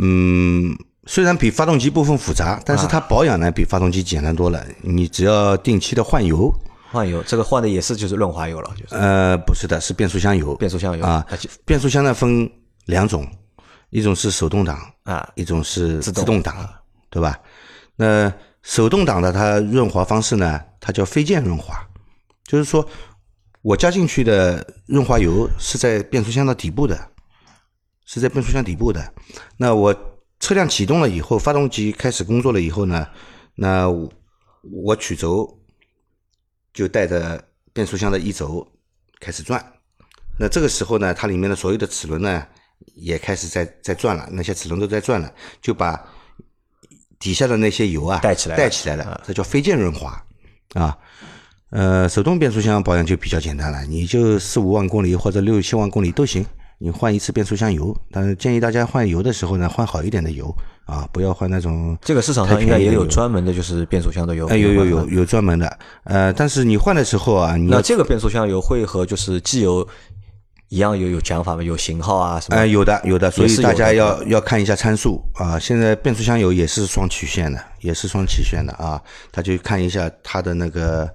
Speaker 2: 嗯，虽然比发动机部分复杂，但是它保养呢比发动机简单多了。你只要定期的换油，
Speaker 1: 换油，这个换的也是就是润滑油了，就是
Speaker 2: 呃，不是的，是变速箱油。
Speaker 1: 变速箱油
Speaker 2: 啊，变速箱呢分两种。一种是手动挡
Speaker 1: 啊，
Speaker 2: 一种是
Speaker 1: 自
Speaker 2: 动挡，对吧？那手动挡的它润滑方式呢，它叫飞溅润滑，就是说我加进去的润滑油是在变速箱的底部的，是在变速箱底部的。那我车辆启动了以后，发动机开始工作了以后呢，那我曲轴就带着变速箱的一轴开始转。那这个时候呢，它里面的所有的齿轮呢。也开始在在转了，那些齿轮都在转了，就把底下的那些油啊
Speaker 1: 带起来，
Speaker 2: 带起来了，这叫飞溅润滑啊。呃，手动变速箱保养就比较简单了，你就四五万公里或者六七万公里都行，你换一次变速箱油。但是建议大家换油的时候呢，换好一点的油啊，不要换那种。
Speaker 1: 这个市场上应该也有专门的，就是变速箱的油。
Speaker 2: 哎，有有有有专门的，呃，但是你换的时候啊，你
Speaker 1: 那这个变速箱油会和就是机油。一样有有讲法吗？有型号啊什么？
Speaker 2: 哎，有的有的，所以大家要要看一下参数啊。现在变速箱油也是双曲线的，也是双曲线的啊。他就看一下它的那个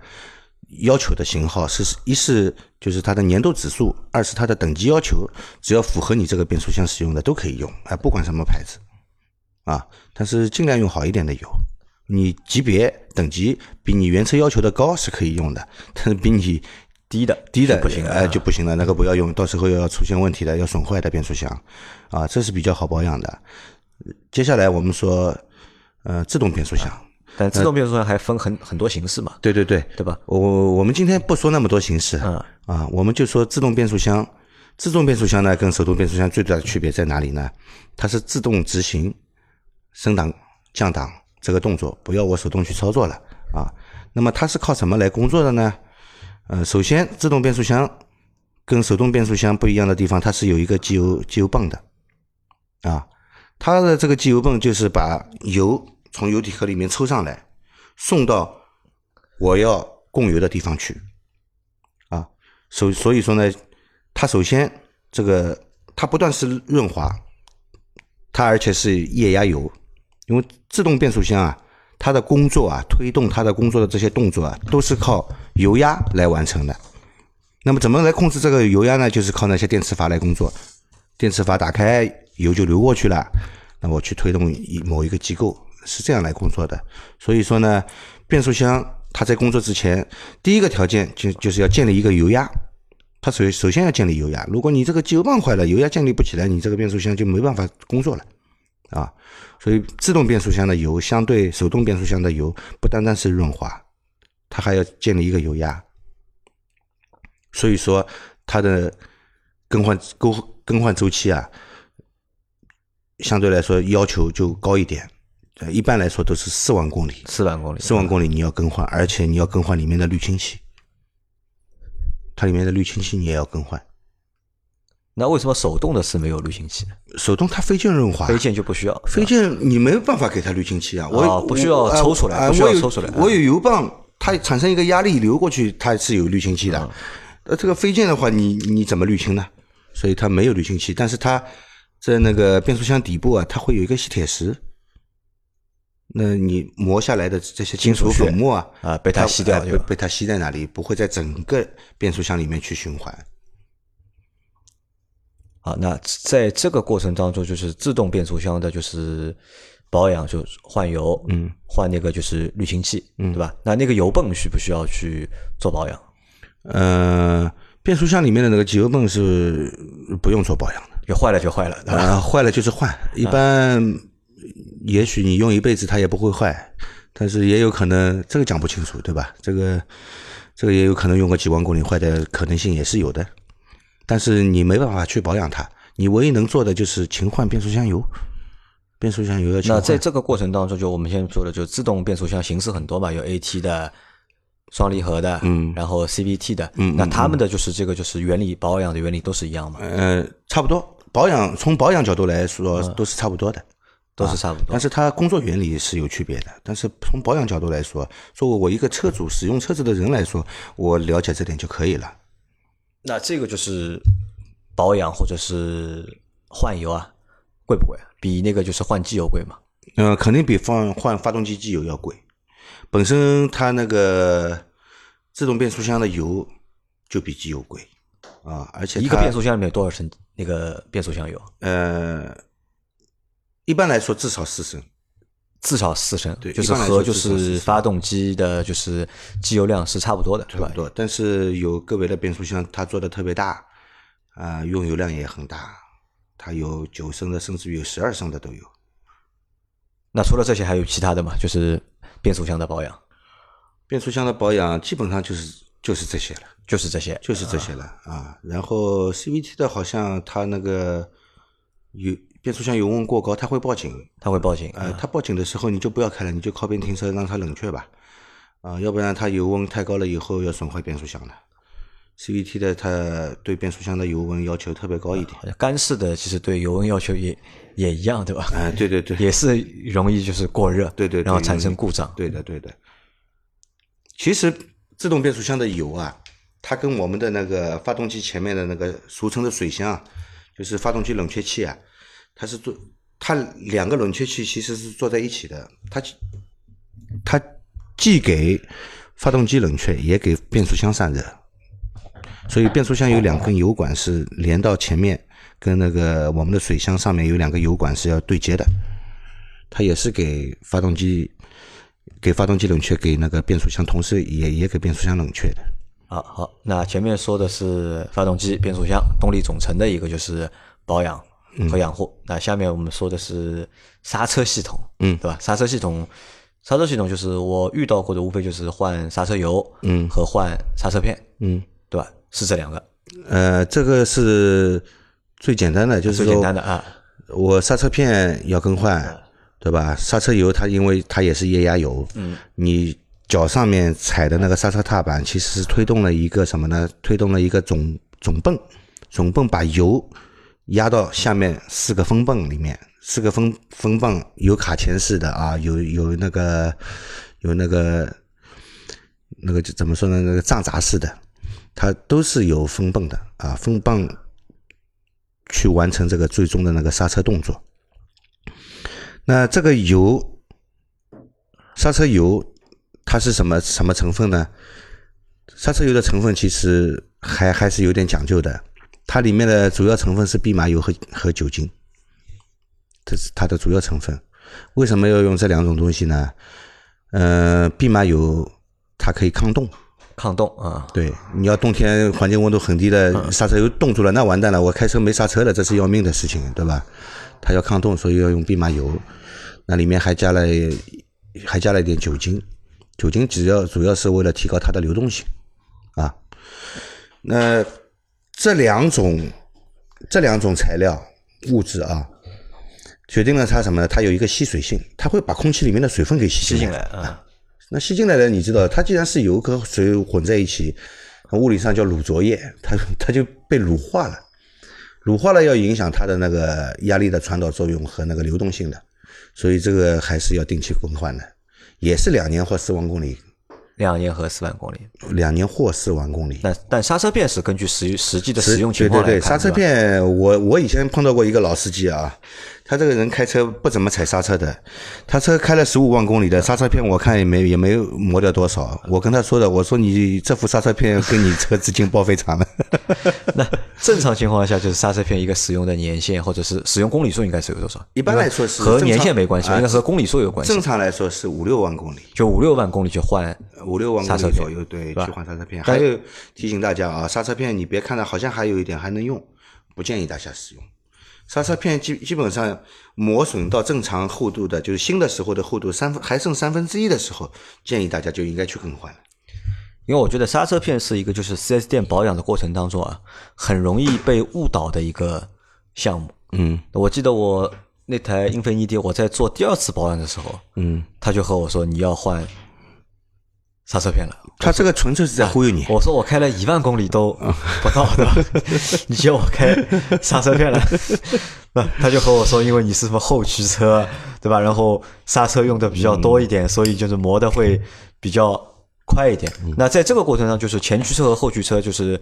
Speaker 2: 要求的型号，是一是就是它的粘度指数，二是它的等级要求，只要符合你这个变速箱使用的都可以用啊，不管什么牌子啊。但是尽量用好一点的油，你级别等级比你原车要求的高是可以用的，但是比你。
Speaker 1: 低的
Speaker 2: 低的
Speaker 1: 不行，
Speaker 2: 哎就不行了，那个不要用，到时候要出现问题的，要损坏的变速箱，啊，这是比较好保养的。接下来我们说，呃，自动变速箱，
Speaker 1: 但自动变速箱还分很很多形式嘛？
Speaker 2: 对对对，
Speaker 1: 对吧？
Speaker 2: 我我们今天不说那么多形式，
Speaker 1: 嗯
Speaker 2: 啊，我们就说自动变速箱。自动变速箱呢，跟手动变速箱最大的区别在哪里呢？它是自动执行升档降档这个动作，不要我手动去操作了啊。那么它是靠什么来工作的呢？呃，首先，自动变速箱跟手动变速箱不一样的地方，它是有一个机油机油泵的，啊，它的这个机油泵就是把油从油底壳里面抽上来，送到我要供油的地方去，啊，所所以说呢，它首先这个它不但是润滑，它而且是液压油，因为自动变速箱啊。它的工作啊，推动它的工作的这些动作啊，都是靠油压来完成的。那么怎么来控制这个油压呢？就是靠那些电磁阀来工作。电磁阀打开，油就流过去了。那我去推动某一个机构，是这样来工作的。所以说呢，变速箱它在工作之前，第一个条件就就是要建立一个油压。它首首先要建立油压。如果你这个机油泵坏了，油压建立不起来，你这个变速箱就没办法工作了。啊，所以自动变速箱的油相对手动变速箱的油不单单是润滑，它还要建立一个油压，所以说它的更换更更换周期啊，相对来说要求就高一点，一般来说都是四万公里，
Speaker 1: 四万公里，
Speaker 2: 四万公里你要更换，而且你要更换里面的滤清器，它里面的滤清器你也要更换。
Speaker 1: 那为什么手动的是没有滤清器呢？
Speaker 2: 手动它飞溅润滑，
Speaker 1: 飞溅就不需要。
Speaker 2: 飞溅你没有办法给它滤清器啊，我
Speaker 1: 不需要抽出来，不需要抽出来。
Speaker 2: 我有油泵，它产生一个压力流过去，它是有滤清器的。呃，这个飞溅的话，你你怎么滤清呢？所以它没有滤清器，但是它在那个变速箱底部啊，它会有一个吸铁石。那你磨下来的这些金属粉末啊，
Speaker 1: 啊，被它吸掉，
Speaker 2: 被被它吸在哪里，不会在整个变速箱里面去循环。
Speaker 1: 啊，那在这个过程当中，就是自动变速箱的，就是保养就换油，嗯，换那个就是滤清器，嗯，对吧？那那个油泵需不需要去做保养？
Speaker 2: 呃，变速箱里面的那个机油泵是不用做保养的，
Speaker 1: 就坏了就坏了，
Speaker 2: 啊，坏了就是换。一般也许你用一辈子它也不会坏，但是也有可能这个讲不清楚，对吧？这个这个也有可能用个几万公里坏的可能性也是有的，但是你没办法去保养它，你唯一能做的就是勤换变速箱油。变速箱油要
Speaker 1: 那在这个过程当中，就我们现在说的，就自动变速箱形式很多嘛，有 AT 的、双离合的，嗯，然后 CVT 的，嗯，那他们的就是这个就是原理保养的原理都是一样嘛？
Speaker 2: 呃，差不多，保养从保养角度来说都是差不多的，
Speaker 1: 都是差不多。
Speaker 2: 但是它工作原理是有区别的。但是从保养角度来说，作为我一个车主使用车子的人来说，我了解这点就可以了。
Speaker 1: 那这个就是保养或者是换油啊，贵不贵？比那个就是换机油贵嘛？
Speaker 2: 嗯，肯定比放换发动机机油要贵。本身它那个自动变速箱的油就比机油贵啊，而且
Speaker 1: 一个变速箱里面有多少升那个变速箱油？
Speaker 2: 呃，一般来说至少四升，
Speaker 1: 至少四升，
Speaker 2: 对，
Speaker 1: 就是和就是发动机的就是机油量是差不多的，
Speaker 2: 差不多。但是有个别的变速箱它做的特别大啊，用油量也很大。它有九升的，甚至于有十二升的都有。
Speaker 1: 那除了这些，还有其他的吗？就是变速箱的保养。
Speaker 2: 变速箱的保养基本上就是就是这些了，
Speaker 1: 就是这些，
Speaker 2: 就是这些了啊。然后 CVT 的好像它那个油变速箱油温过高，它会报警，
Speaker 1: 它会报警。
Speaker 2: 呃，它报警的时候你就不要开了，你就靠边停车让它冷却吧。啊，要不然它油温太高了以后要损坏变速箱的。CVT 的它对变速箱的油温要求特别高一点，
Speaker 1: 干式的其实对油温要求也也一样，对吧？
Speaker 2: 哎，对对对，
Speaker 1: 也是容易就是过热，
Speaker 2: 对对，
Speaker 1: 然后产生故障。
Speaker 2: 对的对的。其实自动变速箱的油啊，它跟我们的那个发动机前面的那个俗称的水箱，就是发动机冷却器啊，它是做它两个冷却器其实是坐在一起的，它它既给发动机冷却，也给变速箱散热。所以变速箱有两根油管是连到前面，跟那个我们的水箱上面有两个油管是要对接的，它也是给发动机给发动机冷却，给那个变速箱同时也也给变速箱冷却的。
Speaker 1: 啊好，那前面说的是发动机、变速箱、动力总成的一个就是保养和养护，那下面我们说的是刹车系统，嗯，对吧？刹车系统，刹车系统就是我遇到过的无非就是换刹车油，嗯，和换刹车片，嗯，对吧？是这两个，
Speaker 2: 呃，这个是最简单的，就是
Speaker 1: 最简单的啊。
Speaker 2: 我刹车片要更换，对吧？刹车油它因为它也是液压油，嗯，你脚上面踩的那个刹车踏板其实是推动了一个什么呢？推动了一个总总泵，总泵把油压到下面四个风泵里面，四个风风泵有卡钳式的啊，有有那个有那个那个就怎么说呢？那个胀闸式的。它都是有风泵的啊，风泵去完成这个最终的那个刹车动作。那这个油，刹车油它是什么什么成分呢？刹车油的成分其实还还是有点讲究的，它里面的主要成分是蓖麻油和和酒精，这是它的主要成分。为什么要用这两种东西呢？呃，蓖麻油它可以抗冻。
Speaker 1: 抗冻啊，
Speaker 2: 对，你要冬天环境温度很低的刹车油冻住了，那完蛋了，我开车没刹车了，这是要命的事情，对吧？它要抗冻，所以要用蓖麻油，那里面还加了还加了一点酒精，酒精主要主要是为了提高它的流动性啊。那这两种这两种材料物质啊，决定了它什么呢？它有一个吸水性，它会把空气里面的水分给吸
Speaker 1: 进来啊。
Speaker 2: 那吸进来的，你知道，它既然是油和水混在一起，物理上叫卤浊液，它它就被乳化了，乳化了要影响它的那个压力的传导作用和那个流动性的，所以这个还是要定期更换的，也是两年或四万公里，
Speaker 1: 两年和四万公里，
Speaker 2: 两年或四万公里。
Speaker 1: 但但刹车片是根据实实际的使用情况
Speaker 2: 对对对，刹车片，我我以前碰到过一个老司机啊，他这个人开车不怎么踩刹车的，他车开了十五万公里的刹车片，我看也没也没磨掉多少。我跟他说的，我说你这副刹车片跟你车子经报废厂了。
Speaker 1: 那正常情况下，就是刹车片一个使用的年限或者是使用公里数应该是有多少？
Speaker 2: 一般来说是
Speaker 1: 和年限没关系，
Speaker 2: 啊
Speaker 1: 应该和公里数有关系
Speaker 2: 正。常来说是五六万公里，
Speaker 1: 就五六万公里去换
Speaker 2: 五六万公里左右，对，去换刹车片。还有提醒大家啊，刹车片你别看它好像还有一点还能用，不建议大家使用。刹车片基基本上磨损到正常厚度的，就是新的时候的厚度三分还剩三分之一的时候，建议大家就应该去更换了。
Speaker 1: 因为我觉得刹车片是一个就是 4S 店保养的过程当中啊，很容易被误导的一个项目。
Speaker 2: 嗯
Speaker 1: 我记得我那台英菲尼迪，我在做第二次保养的时候，
Speaker 2: 嗯，
Speaker 1: 他就和我说你要换刹车片了。
Speaker 2: 他这个纯粹是在忽悠你。
Speaker 1: 我说我开了一万公里都不到对吧，你叫我开刹车片了，那他就和我说，因为你是什么后驱车，对吧？然后刹车用的比较多一点，所以就是磨的会比较快一点。那在这个过程中，就是前驱车和后驱车就是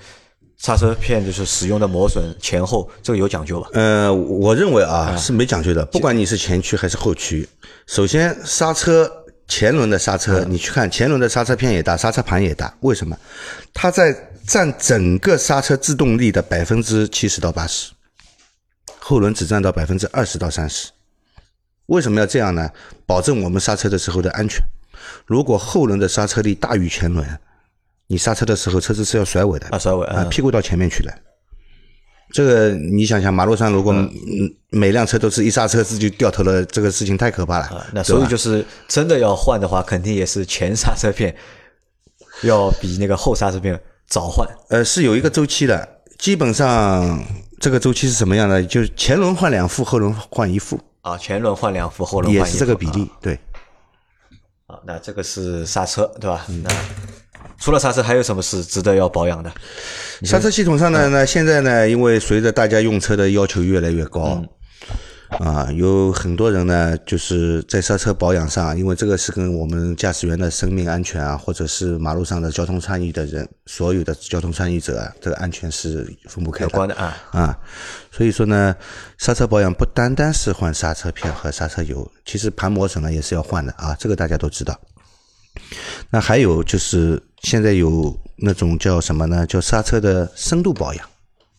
Speaker 1: 刹车片就是使用的磨损前后，这个有讲究吧？
Speaker 2: 呃，我认为啊是没讲究的，不管你是前驱还是后驱，首先刹车前轮的刹车，你去看前轮的刹车片也大，刹车盘也大，为什么？它在占整个刹车制动力的百分之七十到八十，后轮只占到百分之二十到三十。为什么要这样呢？保证我们刹车的时候的安全。如果后轮的刹车力大于前轮，你刹车的时候车子是要甩尾的
Speaker 1: 啊甩尾
Speaker 2: 啊，
Speaker 1: 嗯
Speaker 2: 屁股到前面去了。这个你想想，马路上如果嗯每辆车都是一刹车自就掉头了，这个事情太可怕了。
Speaker 1: 啊，那所以就是真的要换的话，肯定也是前刹车片要比那个后刹车片早换。
Speaker 2: 呃是有一个周期的，基本上这个周期是什么样的？就是前轮换两副，后轮换一副，
Speaker 1: 啊，前轮换两副，后轮
Speaker 2: 也
Speaker 1: 换一副
Speaker 2: 是这个比例。对，
Speaker 1: 啊。啊，那这个是刹车，对吧？那除了刹车，还有什么是值得要保养的？
Speaker 2: 刹车系统上呢，那现在呢，因为随着大家用车的要求越来越高，啊，有很多人呢，就是在刹车保养上，因为这个是跟我们驾驶员的生命安全啊，或者是马路上的交通参与的人，所有的交通参与者啊，这个安全是分不开的。
Speaker 1: 有关的啊，
Speaker 2: 啊，所以说呢，刹车保养不单单是换刹车片和刹车油，其实盘磨损了也是要换的啊，这个大家都知道。那还有就是现在有那种叫什么呢？叫刹车的深度保养。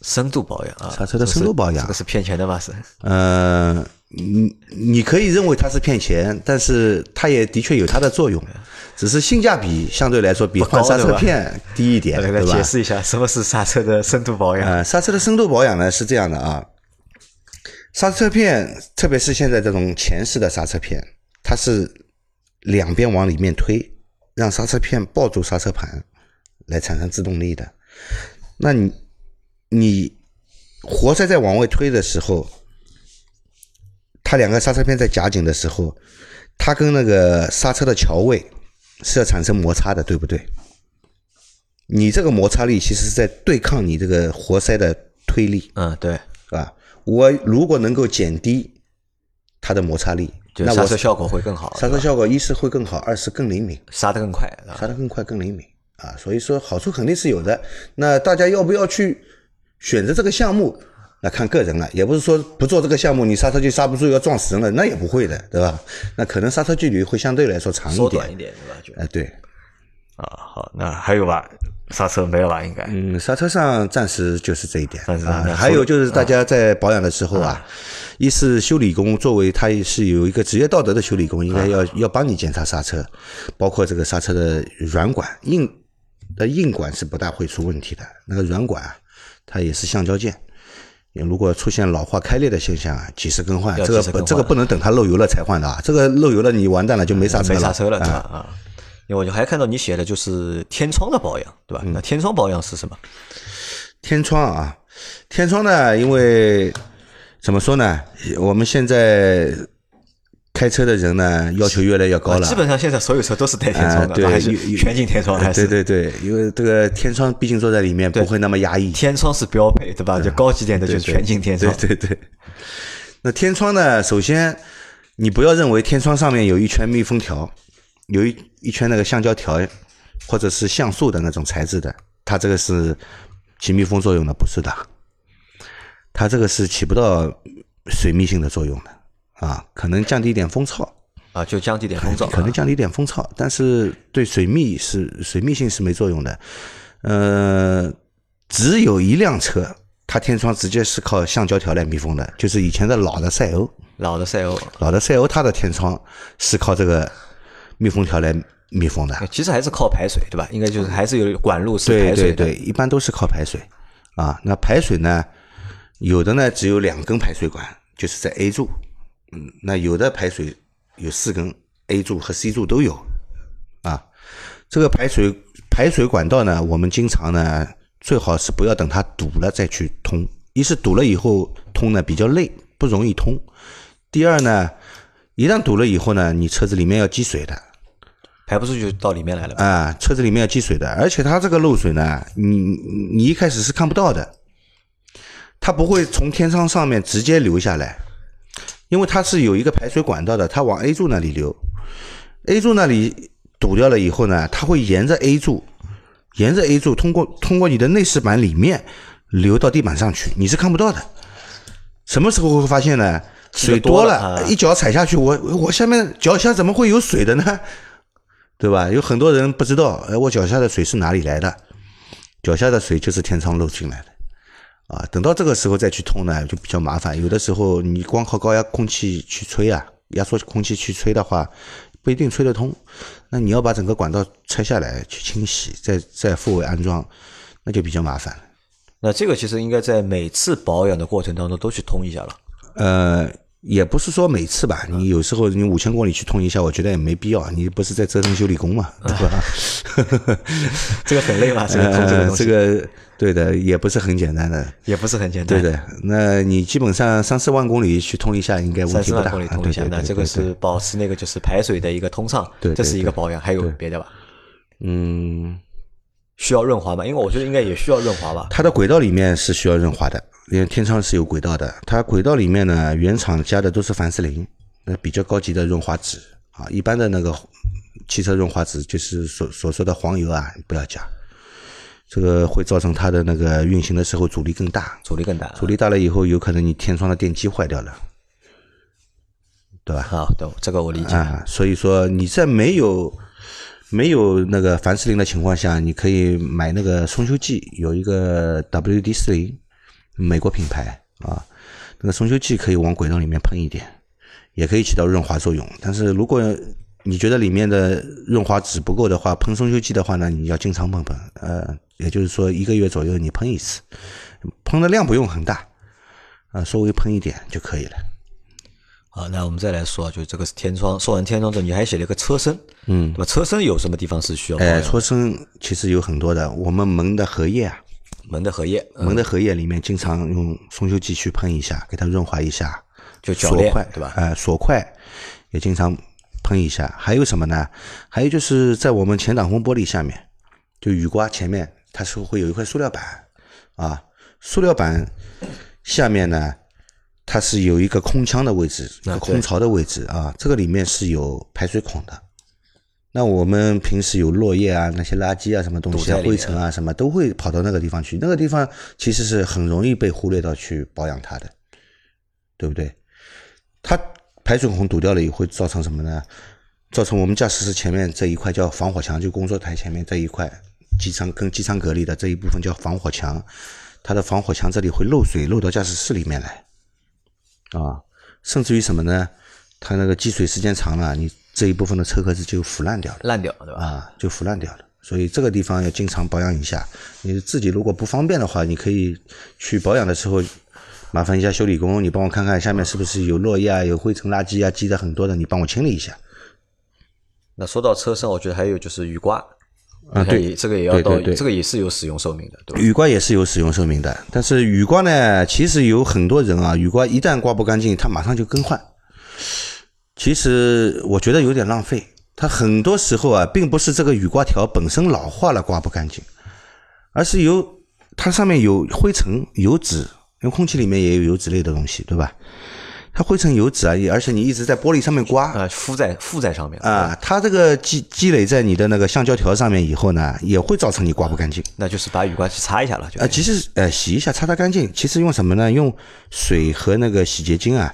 Speaker 1: 深度保养啊，
Speaker 2: 刹车的深度保养
Speaker 1: 这个是骗钱的吧？是
Speaker 2: 呃，你你可以认为它是骗钱，但是它也的确有它的作用，只是性价比相对来说比换刹车片低一点，
Speaker 1: 来
Speaker 2: 对吧？
Speaker 1: 解释一下什么是刹车的深度保养。
Speaker 2: 呃，刹车的深度保养呢是这样的啊，刹车片，特别是现在这种前式的刹车片，它是两边往里面推，让刹车片抱住刹车盘来产生制动力的。那你你活塞在往外推的时候，它两个刹车片在夹紧的时候，它跟那个刹车的桥位是要产生摩擦的，对不对？你这个摩擦力其实是在对抗你这个活塞的推力，
Speaker 1: 嗯，对，
Speaker 2: 是吧？我如果能够减低它的摩擦力，
Speaker 1: 就
Speaker 2: 那我
Speaker 1: 刹车效果会更好，
Speaker 2: 刹车效果一是会更好，二是更灵敏，
Speaker 1: 刹得更快，啊
Speaker 2: 刹得更快、更灵敏啊。所以说好处肯定是有的。那大家要不要去选择这个项目？那看个人了，也不是说不做这个项目你刹车就刹不住要撞死人了，那也不会的，对吧？那可能刹车距离会相对来说长一点
Speaker 1: 缩短。一点，对吧？就
Speaker 2: 哎、对，
Speaker 1: 啊，好，那还有吧？刹车没了吧？应该
Speaker 2: 嗯，刹车上暂时就是这一点啊
Speaker 1: 暂时那。
Speaker 2: 还有就是大家在保养的时候啊，一是修理工作为他也是有一个职业道德的修理工，应该要要帮你检查刹车，包括这个刹车的软管、硬的硬管是不大会出问题的，那个软管啊，它也是橡胶件。如果出现老化开裂的现象啊，及时更换，这个这个不能等它漏油了才换的啊，这个漏油了你完蛋了就没刹车了，
Speaker 1: 没刹车了，对吧？
Speaker 2: 啊
Speaker 1: 啊，因为我就还看到你写的就是天窗的保养，对吧？那天窗保养是什么？
Speaker 2: 天窗啊，天窗呢，因为怎么说呢，我们现在开车的人呢，要求越来越高了。
Speaker 1: 基本上现在所有车都是带天
Speaker 2: 啊，
Speaker 1: 窗的，
Speaker 2: 对，
Speaker 1: 还是全景天窗，还是
Speaker 2: 对对对，因为这个天窗毕竟坐在里面不会那么压抑。
Speaker 1: 天窗是标配，对吧？就高级点的就是全景天窗，
Speaker 2: 对对对。那天窗呢，首先你不要认为天窗上面有一圈密封条，有一一圈那个橡胶条，或者是橡树的那种材质的，它这个是起密封作用的，不是的。它这个是起不到水密性的作用的啊，可能降低一点风噪
Speaker 1: 啊，就降低点风噪，
Speaker 2: 可能降低一点风噪，但是对水密是水密性是没作用的。呃，只有一辆车，它天窗直接是靠橡胶条来密封的，就是以前的老的赛欧，
Speaker 1: 老的赛欧，
Speaker 2: 老的赛欧，它的天窗是靠这个密封条来密封的。
Speaker 1: 其实还是靠排水，对吧？应该就是还是有管路是排
Speaker 2: 水的。对对对，一般都是靠排水啊。那排水呢，有的呢只有两根排水管，就是在 A 柱，嗯，那有的排水有四根 A 柱和 C 柱都有啊。这个排水。排水管道呢，我们经常呢，最好是不要等它堵了再去通。一是堵了以后通呢比较累，不容易通；第二呢，一旦堵了以后呢，你车子里面要积水的，
Speaker 1: 排不出去到里面来了。
Speaker 2: 啊，车子里面要积水的，而且它这个漏水呢，你你一开始是看不到的，它不会从天窗上面直接流下来，因为它是有一个排水管道的，它往 A 柱那里流，A 柱那里。堵掉了以后呢，它会沿着 A 柱，沿着 A 柱通过通过你的内饰板里面流到地板上去，你是看不到的。什么时候会发现呢？水多了，一脚踩下去，我我下面脚下怎么会有水的呢？对吧？有很多人不知道，哎，我脚下的水是哪里来的？脚下的水就是天窗漏进来的。啊，等到这个时候再去通呢，就比较麻烦。有的时候你光靠高压空气去吹啊，压缩空气去吹的话。不一定吹得通，那你要把整个管道拆下来去清洗，再再复位安装，那就比较麻烦了。
Speaker 1: 那这个其实应该在每次保养的过程当中都去通一下了。
Speaker 2: 呃。也不是说每次吧，你有时候你五千公里去通一下，我觉得也没必要。你不是在折腾修理工嘛，对吧？
Speaker 1: 这个很累吧，这个通这个东
Speaker 2: 西。这个对的，也不是很简单的，
Speaker 1: 也不是很简单。
Speaker 2: 对的，那你基本上三四万公里去通一下，应该问题不大。
Speaker 1: 三四万公里通一下，那这个是保持那个就是排水的一个通畅，这是一个保养。还有别的吧？
Speaker 2: 嗯，
Speaker 1: 需要润滑吗？因为我觉得应该也需要润滑吧。
Speaker 2: 它的轨道里面是需要润滑的。因为天窗是有轨道的，它轨道里面呢，原厂加的都是凡士林，那比较高级的润滑脂啊。一般的那个汽车润滑脂就是所所说的黄油啊，不要加，这个会造成它的那个运行的时候阻力更大，
Speaker 1: 阻力更大，
Speaker 2: 阻力大了以后，有可能你天窗的电机坏掉了，对吧？
Speaker 1: 好，懂这个我理解。
Speaker 2: 啊，所以说你在没有没有那个凡士林的情况下，你可以买那个松修剂，有一个 WD 四零。美国品牌啊，那个松修剂可以往轨道里面喷一点，也可以起到润滑作用。但是如果你觉得里面的润滑脂不够的话，喷松修剂的话呢，你要经常喷喷。呃，也就是说一个月左右你喷一次，喷的量不用很大，啊，稍微喷一点就可以了。
Speaker 1: 好，那我们再来说，就这个是天窗。说完天窗之后，你还写了一个车身，
Speaker 2: 嗯，
Speaker 1: 那么车身有什么地方是需要？
Speaker 2: 哎，车身其实有很多的，我们门的荷叶啊。
Speaker 1: 门的荷叶，
Speaker 2: 门的荷叶里面经常用松修剂去喷一下，给它润滑一下，
Speaker 1: 就锁块
Speaker 2: 对吧？哎，锁块也经常喷一下。还有什么呢？还有就是在我们前挡风玻璃下面，就雨刮前面，它是会有一块塑料板啊。塑料板下面呢，它是有一个空腔的位置，一个空槽的位置啊。这个里面是有排水孔的。那我们平时有落叶啊，那些垃圾啊，什么东西啊，灰尘啊，什么都会跑到那个地方去。那个地方其实是很容易被忽略到去保养它的，对不对？它排水孔堵掉了以后，会造成什么呢？造成我们驾驶室前面这一块叫防火墙，就工作台前面这一块机舱跟机舱隔离的这一部分叫防火墙。它的防火墙这里会漏水，漏到驾驶室里面来啊，甚至于什么呢？它那个积水时间长了，你。这一部分的车壳子就腐烂掉了，
Speaker 1: 烂掉对吧？
Speaker 2: 啊，就腐烂掉了。所以这个地方要经常保养一下。你自己如果不方便的话，你可以去保养的时候，麻烦一下修理工，你帮我看看下面是不是有落叶啊、有灰尘、垃圾啊积的很多的，你帮我清理一下。
Speaker 1: 那说到车身，我觉得还有就是雨刮
Speaker 2: 啊，对，
Speaker 1: 这个也要到，这个也是有使用寿命的，对吧？
Speaker 2: 雨刮也是有使用寿命的，但是雨刮呢，其实有很多人啊，雨刮一旦刮不干净，他马上就更换。其实我觉得有点浪费，它很多时候啊，并不是这个雨刮条本身老化了刮不干净，而是由它上面有灰尘、油脂，因为空气里面也有油脂类的东西，对吧？它灰尘、油脂啊，而且你一直在玻璃上面刮
Speaker 1: 啊，附在附在上面
Speaker 2: 啊，它这个积积累在你的那个橡胶条上面以后呢，也会造成你刮不干净。
Speaker 1: 那就是把雨刮器擦一下了，就
Speaker 2: 啊，其实呃洗一下，擦擦干净。其实用什么呢？用水和那个洗洁精啊。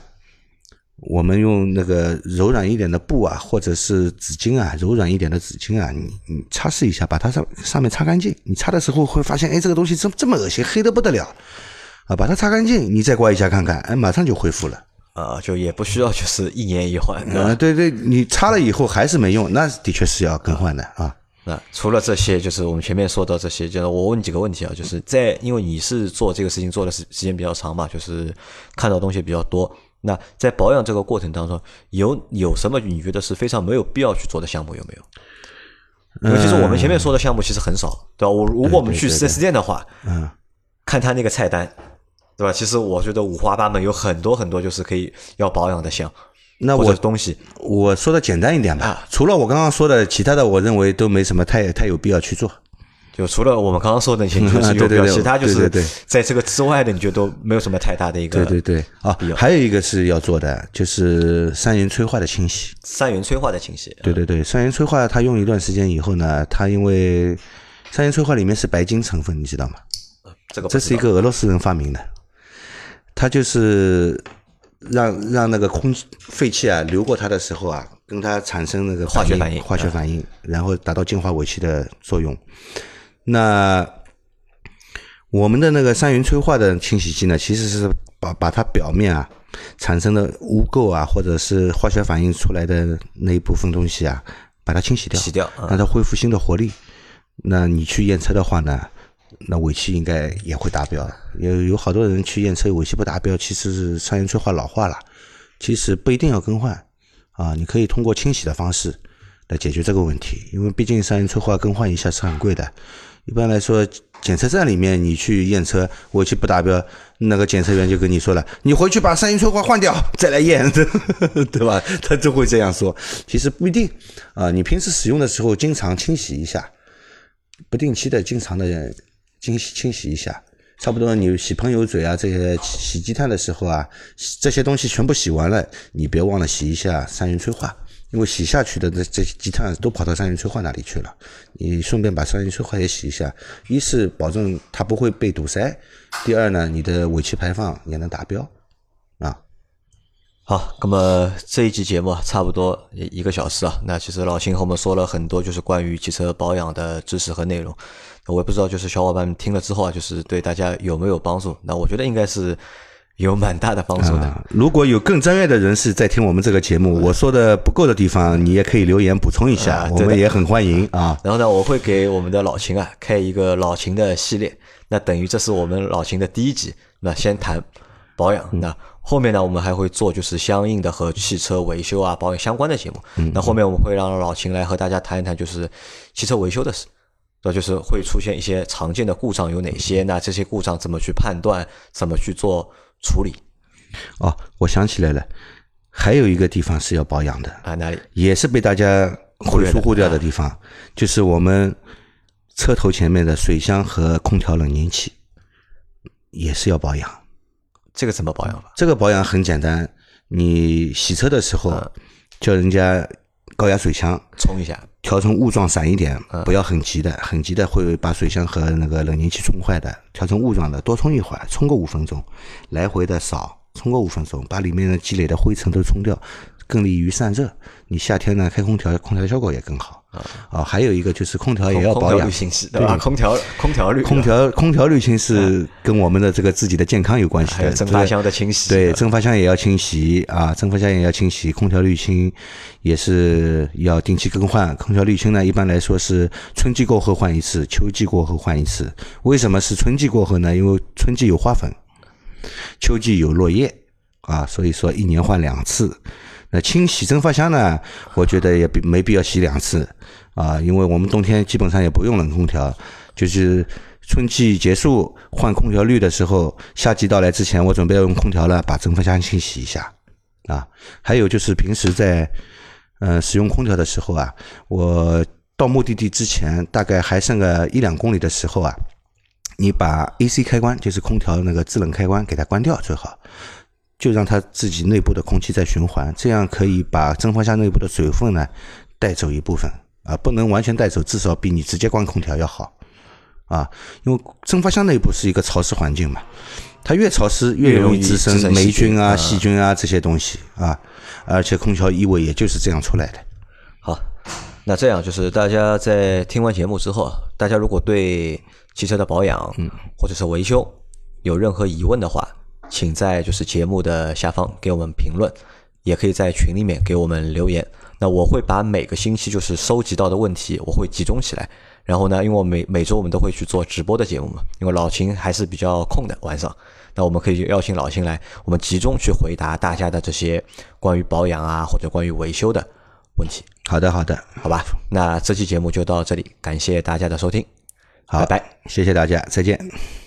Speaker 2: 我们用那个柔软一点的布啊，或者是纸巾啊，柔软一点的纸巾啊，你你擦拭一下，把它上上面擦干净。你擦的时候会发现，哎，这个东西这这么恶心，黑的不得了啊！把它擦干净，你再刮一下看看，哎，马上就恢复了。
Speaker 1: 啊，就也不需要就是一年一换。
Speaker 2: 啊，对对，你擦了以后还是没用，那的确是要更换的啊。
Speaker 1: 那除了这些，就是我们前面说到这些，就是我问几个问题啊，就是在因为你是做这个事情做的时时间比较长嘛，就是看到东西比较多。那在保养这个过程当中，有有什么你觉得是非常没有必要去做的项目有没有？尤其是我们前面说的项目其实很少，对吧？我如果我们去四 S 店的话，
Speaker 2: 嗯，
Speaker 1: 看他那个菜单，对吧？其实我觉得五花八门，有很多很多就是可以要保养的项。
Speaker 2: 那我
Speaker 1: 东西，
Speaker 2: 我说的简单一点吧。除了我刚刚说的，其他的我认为都没什么太太有必要去做。
Speaker 1: 就除了我们刚刚说的那些，就是有必要，其他就是在这个之外的，你觉得都没有什么太大的一个
Speaker 2: 对对对啊。还有一个是要做的，就是三元催化的清洗。
Speaker 1: 三元催化的清洗。
Speaker 2: 对对对，三元催化它用一段时间以后呢，它因为三元催化里面是白金成分，你知道吗？
Speaker 1: 这个
Speaker 2: 这是一个俄罗斯人发明的，它就是。让让那个空废气啊流过它的时候啊，跟它产生那个
Speaker 1: 化学反应，
Speaker 2: 化学反应，然后达到净化尾气的作用。那我们的那个三元催化的清洗剂呢，其实是把把它表面啊产生的污垢啊，或者是化学反应出来的那一部分东西啊，把它清洗掉，
Speaker 1: 洗掉，
Speaker 2: 让它恢复新的活力。那你去验车的话呢？那尾气应该也会达标，有有好多人去验车，尾气不达标，其实是三元催化老化了，其实不一定要更换啊，你可以通过清洗的方式来解决这个问题，因为毕竟三元催化更换一下是很贵的。一般来说，检测站里面你去验车，尾气不达标，那个检测员就跟你说了，你回去把三元催化换掉再来验，对吧？他就会这样说。其实不一定啊，你平时使用的时候经常清洗一下，不定期的经常的。清洗清洗一下，差不多你洗喷油嘴啊，这些洗积碳的时候啊，这些东西全部洗完了，你别忘了洗一下三元催化，因为洗下去的这这些积碳都跑到三元催化那里去了，你顺便把三元催化也洗一下，一是保证它不会被堵塞，第二呢，你的尾气排放也能达标。啊。
Speaker 1: 好，那么这一期节目差不多一个小时啊，那其实老秦和我们说了很多，就是关于汽车保养的知识和内容。我也不知道，就是小伙伴们听了之后啊，就是对大家有没有帮助？那我觉得应该是有蛮大的帮助的。
Speaker 2: 如果有更专业的人士在听我们这个节目，我说的不够的地方，你也可以留言补充一下，我们也很欢迎啊。
Speaker 1: 然后呢，我会给我们的老秦啊开一个老秦的系列，那等于这是我们老秦的第一集。那先谈保养，那后面呢，我们还会做就是相应的和汽车维修啊保养相关的节目。那后面我们会让老秦来和大家谈一谈就是汽车维修的事。那就是会出现一些常见的故障有哪些？那这些故障怎么去判断？怎么去做处理？
Speaker 2: 哦，我想起来了，还有一个地方是要保养的
Speaker 1: 啊，哪里？
Speaker 2: 也是被大家会疏忽掉的地方，就是我们车头前面的水箱和空调冷凝器也是要保养。
Speaker 1: 这个怎么保养法？
Speaker 2: 这个保养很简单，你洗车的时候叫人家高压水枪
Speaker 1: 冲一下。
Speaker 2: 调成雾状散一点，不要很急的，很急的会把水箱和那个冷凝器冲坏的。调成雾状的，多冲一会儿，冲个五分钟，来回的扫，冲个五分钟，把里面的积累的灰尘都冲掉，更利于散热。你夏天呢开空调，空调效果也更好。啊，还有一个就是空调也要保养，
Speaker 1: 对吧？空调空调滤，
Speaker 2: 空调空调滤清是跟我们的这个自己的健康有关系的。
Speaker 1: 蒸发箱的清洗，
Speaker 2: 对，蒸发箱也要清洗啊，蒸发箱也要清洗，空调滤清也是要定期更换。空调滤清呢，一般来说是春季过后换一次，秋季过后换一次。为什么是春季过后呢？因为春季有花粉，秋季有落叶啊，所以说一年换两次。那清洗蒸发箱呢？我觉得也没必要洗两次啊，因为我们冬天基本上也不用冷空调，就是春季结束换空调滤的时候，夏季到来之前，我准备要用空调了，把蒸发箱清洗一下啊。还有就是平时在呃使用空调的时候啊，我到目的地之前，大概还剩个一两公里的时候啊，你把 AC 开关，就是空调那个制冷开关，给它关掉最好。就让它自己内部的空气在循环，这样可以把蒸发箱内部的水分呢带走一部分啊，不能完全带走，至少比你直接关空调要好啊，因为蒸发箱内部是一个潮湿环境嘛，它越潮湿越容易滋
Speaker 1: 滋生
Speaker 2: 霉
Speaker 1: 菌
Speaker 2: 菌啊、
Speaker 1: 嗯
Speaker 2: 细菌啊这些东西啊，而且空调异味也就是这样出来的。
Speaker 1: 好，那这样就是大家在听完节目之后，大家如果对汽车的保养，嗯，或者是维修有任何疑问的话，请在就是节目的下方给我们评论，也可以在群里面给我们留言。那我会把每个星期就是收集到的问题，我会集中起来。然后呢，因为我每每周我们都会去做直播的节目嘛，因为老秦还是比较空的晚上，那我们可以邀请老秦来，我们集中去回答大家的这些关于保养啊或者关于维修的问题。
Speaker 2: 好的，好的，
Speaker 1: 好吧，那这期节目就到这里，感谢大家的收听，
Speaker 2: 好，
Speaker 1: 拜拜。
Speaker 2: 谢谢大家，再见。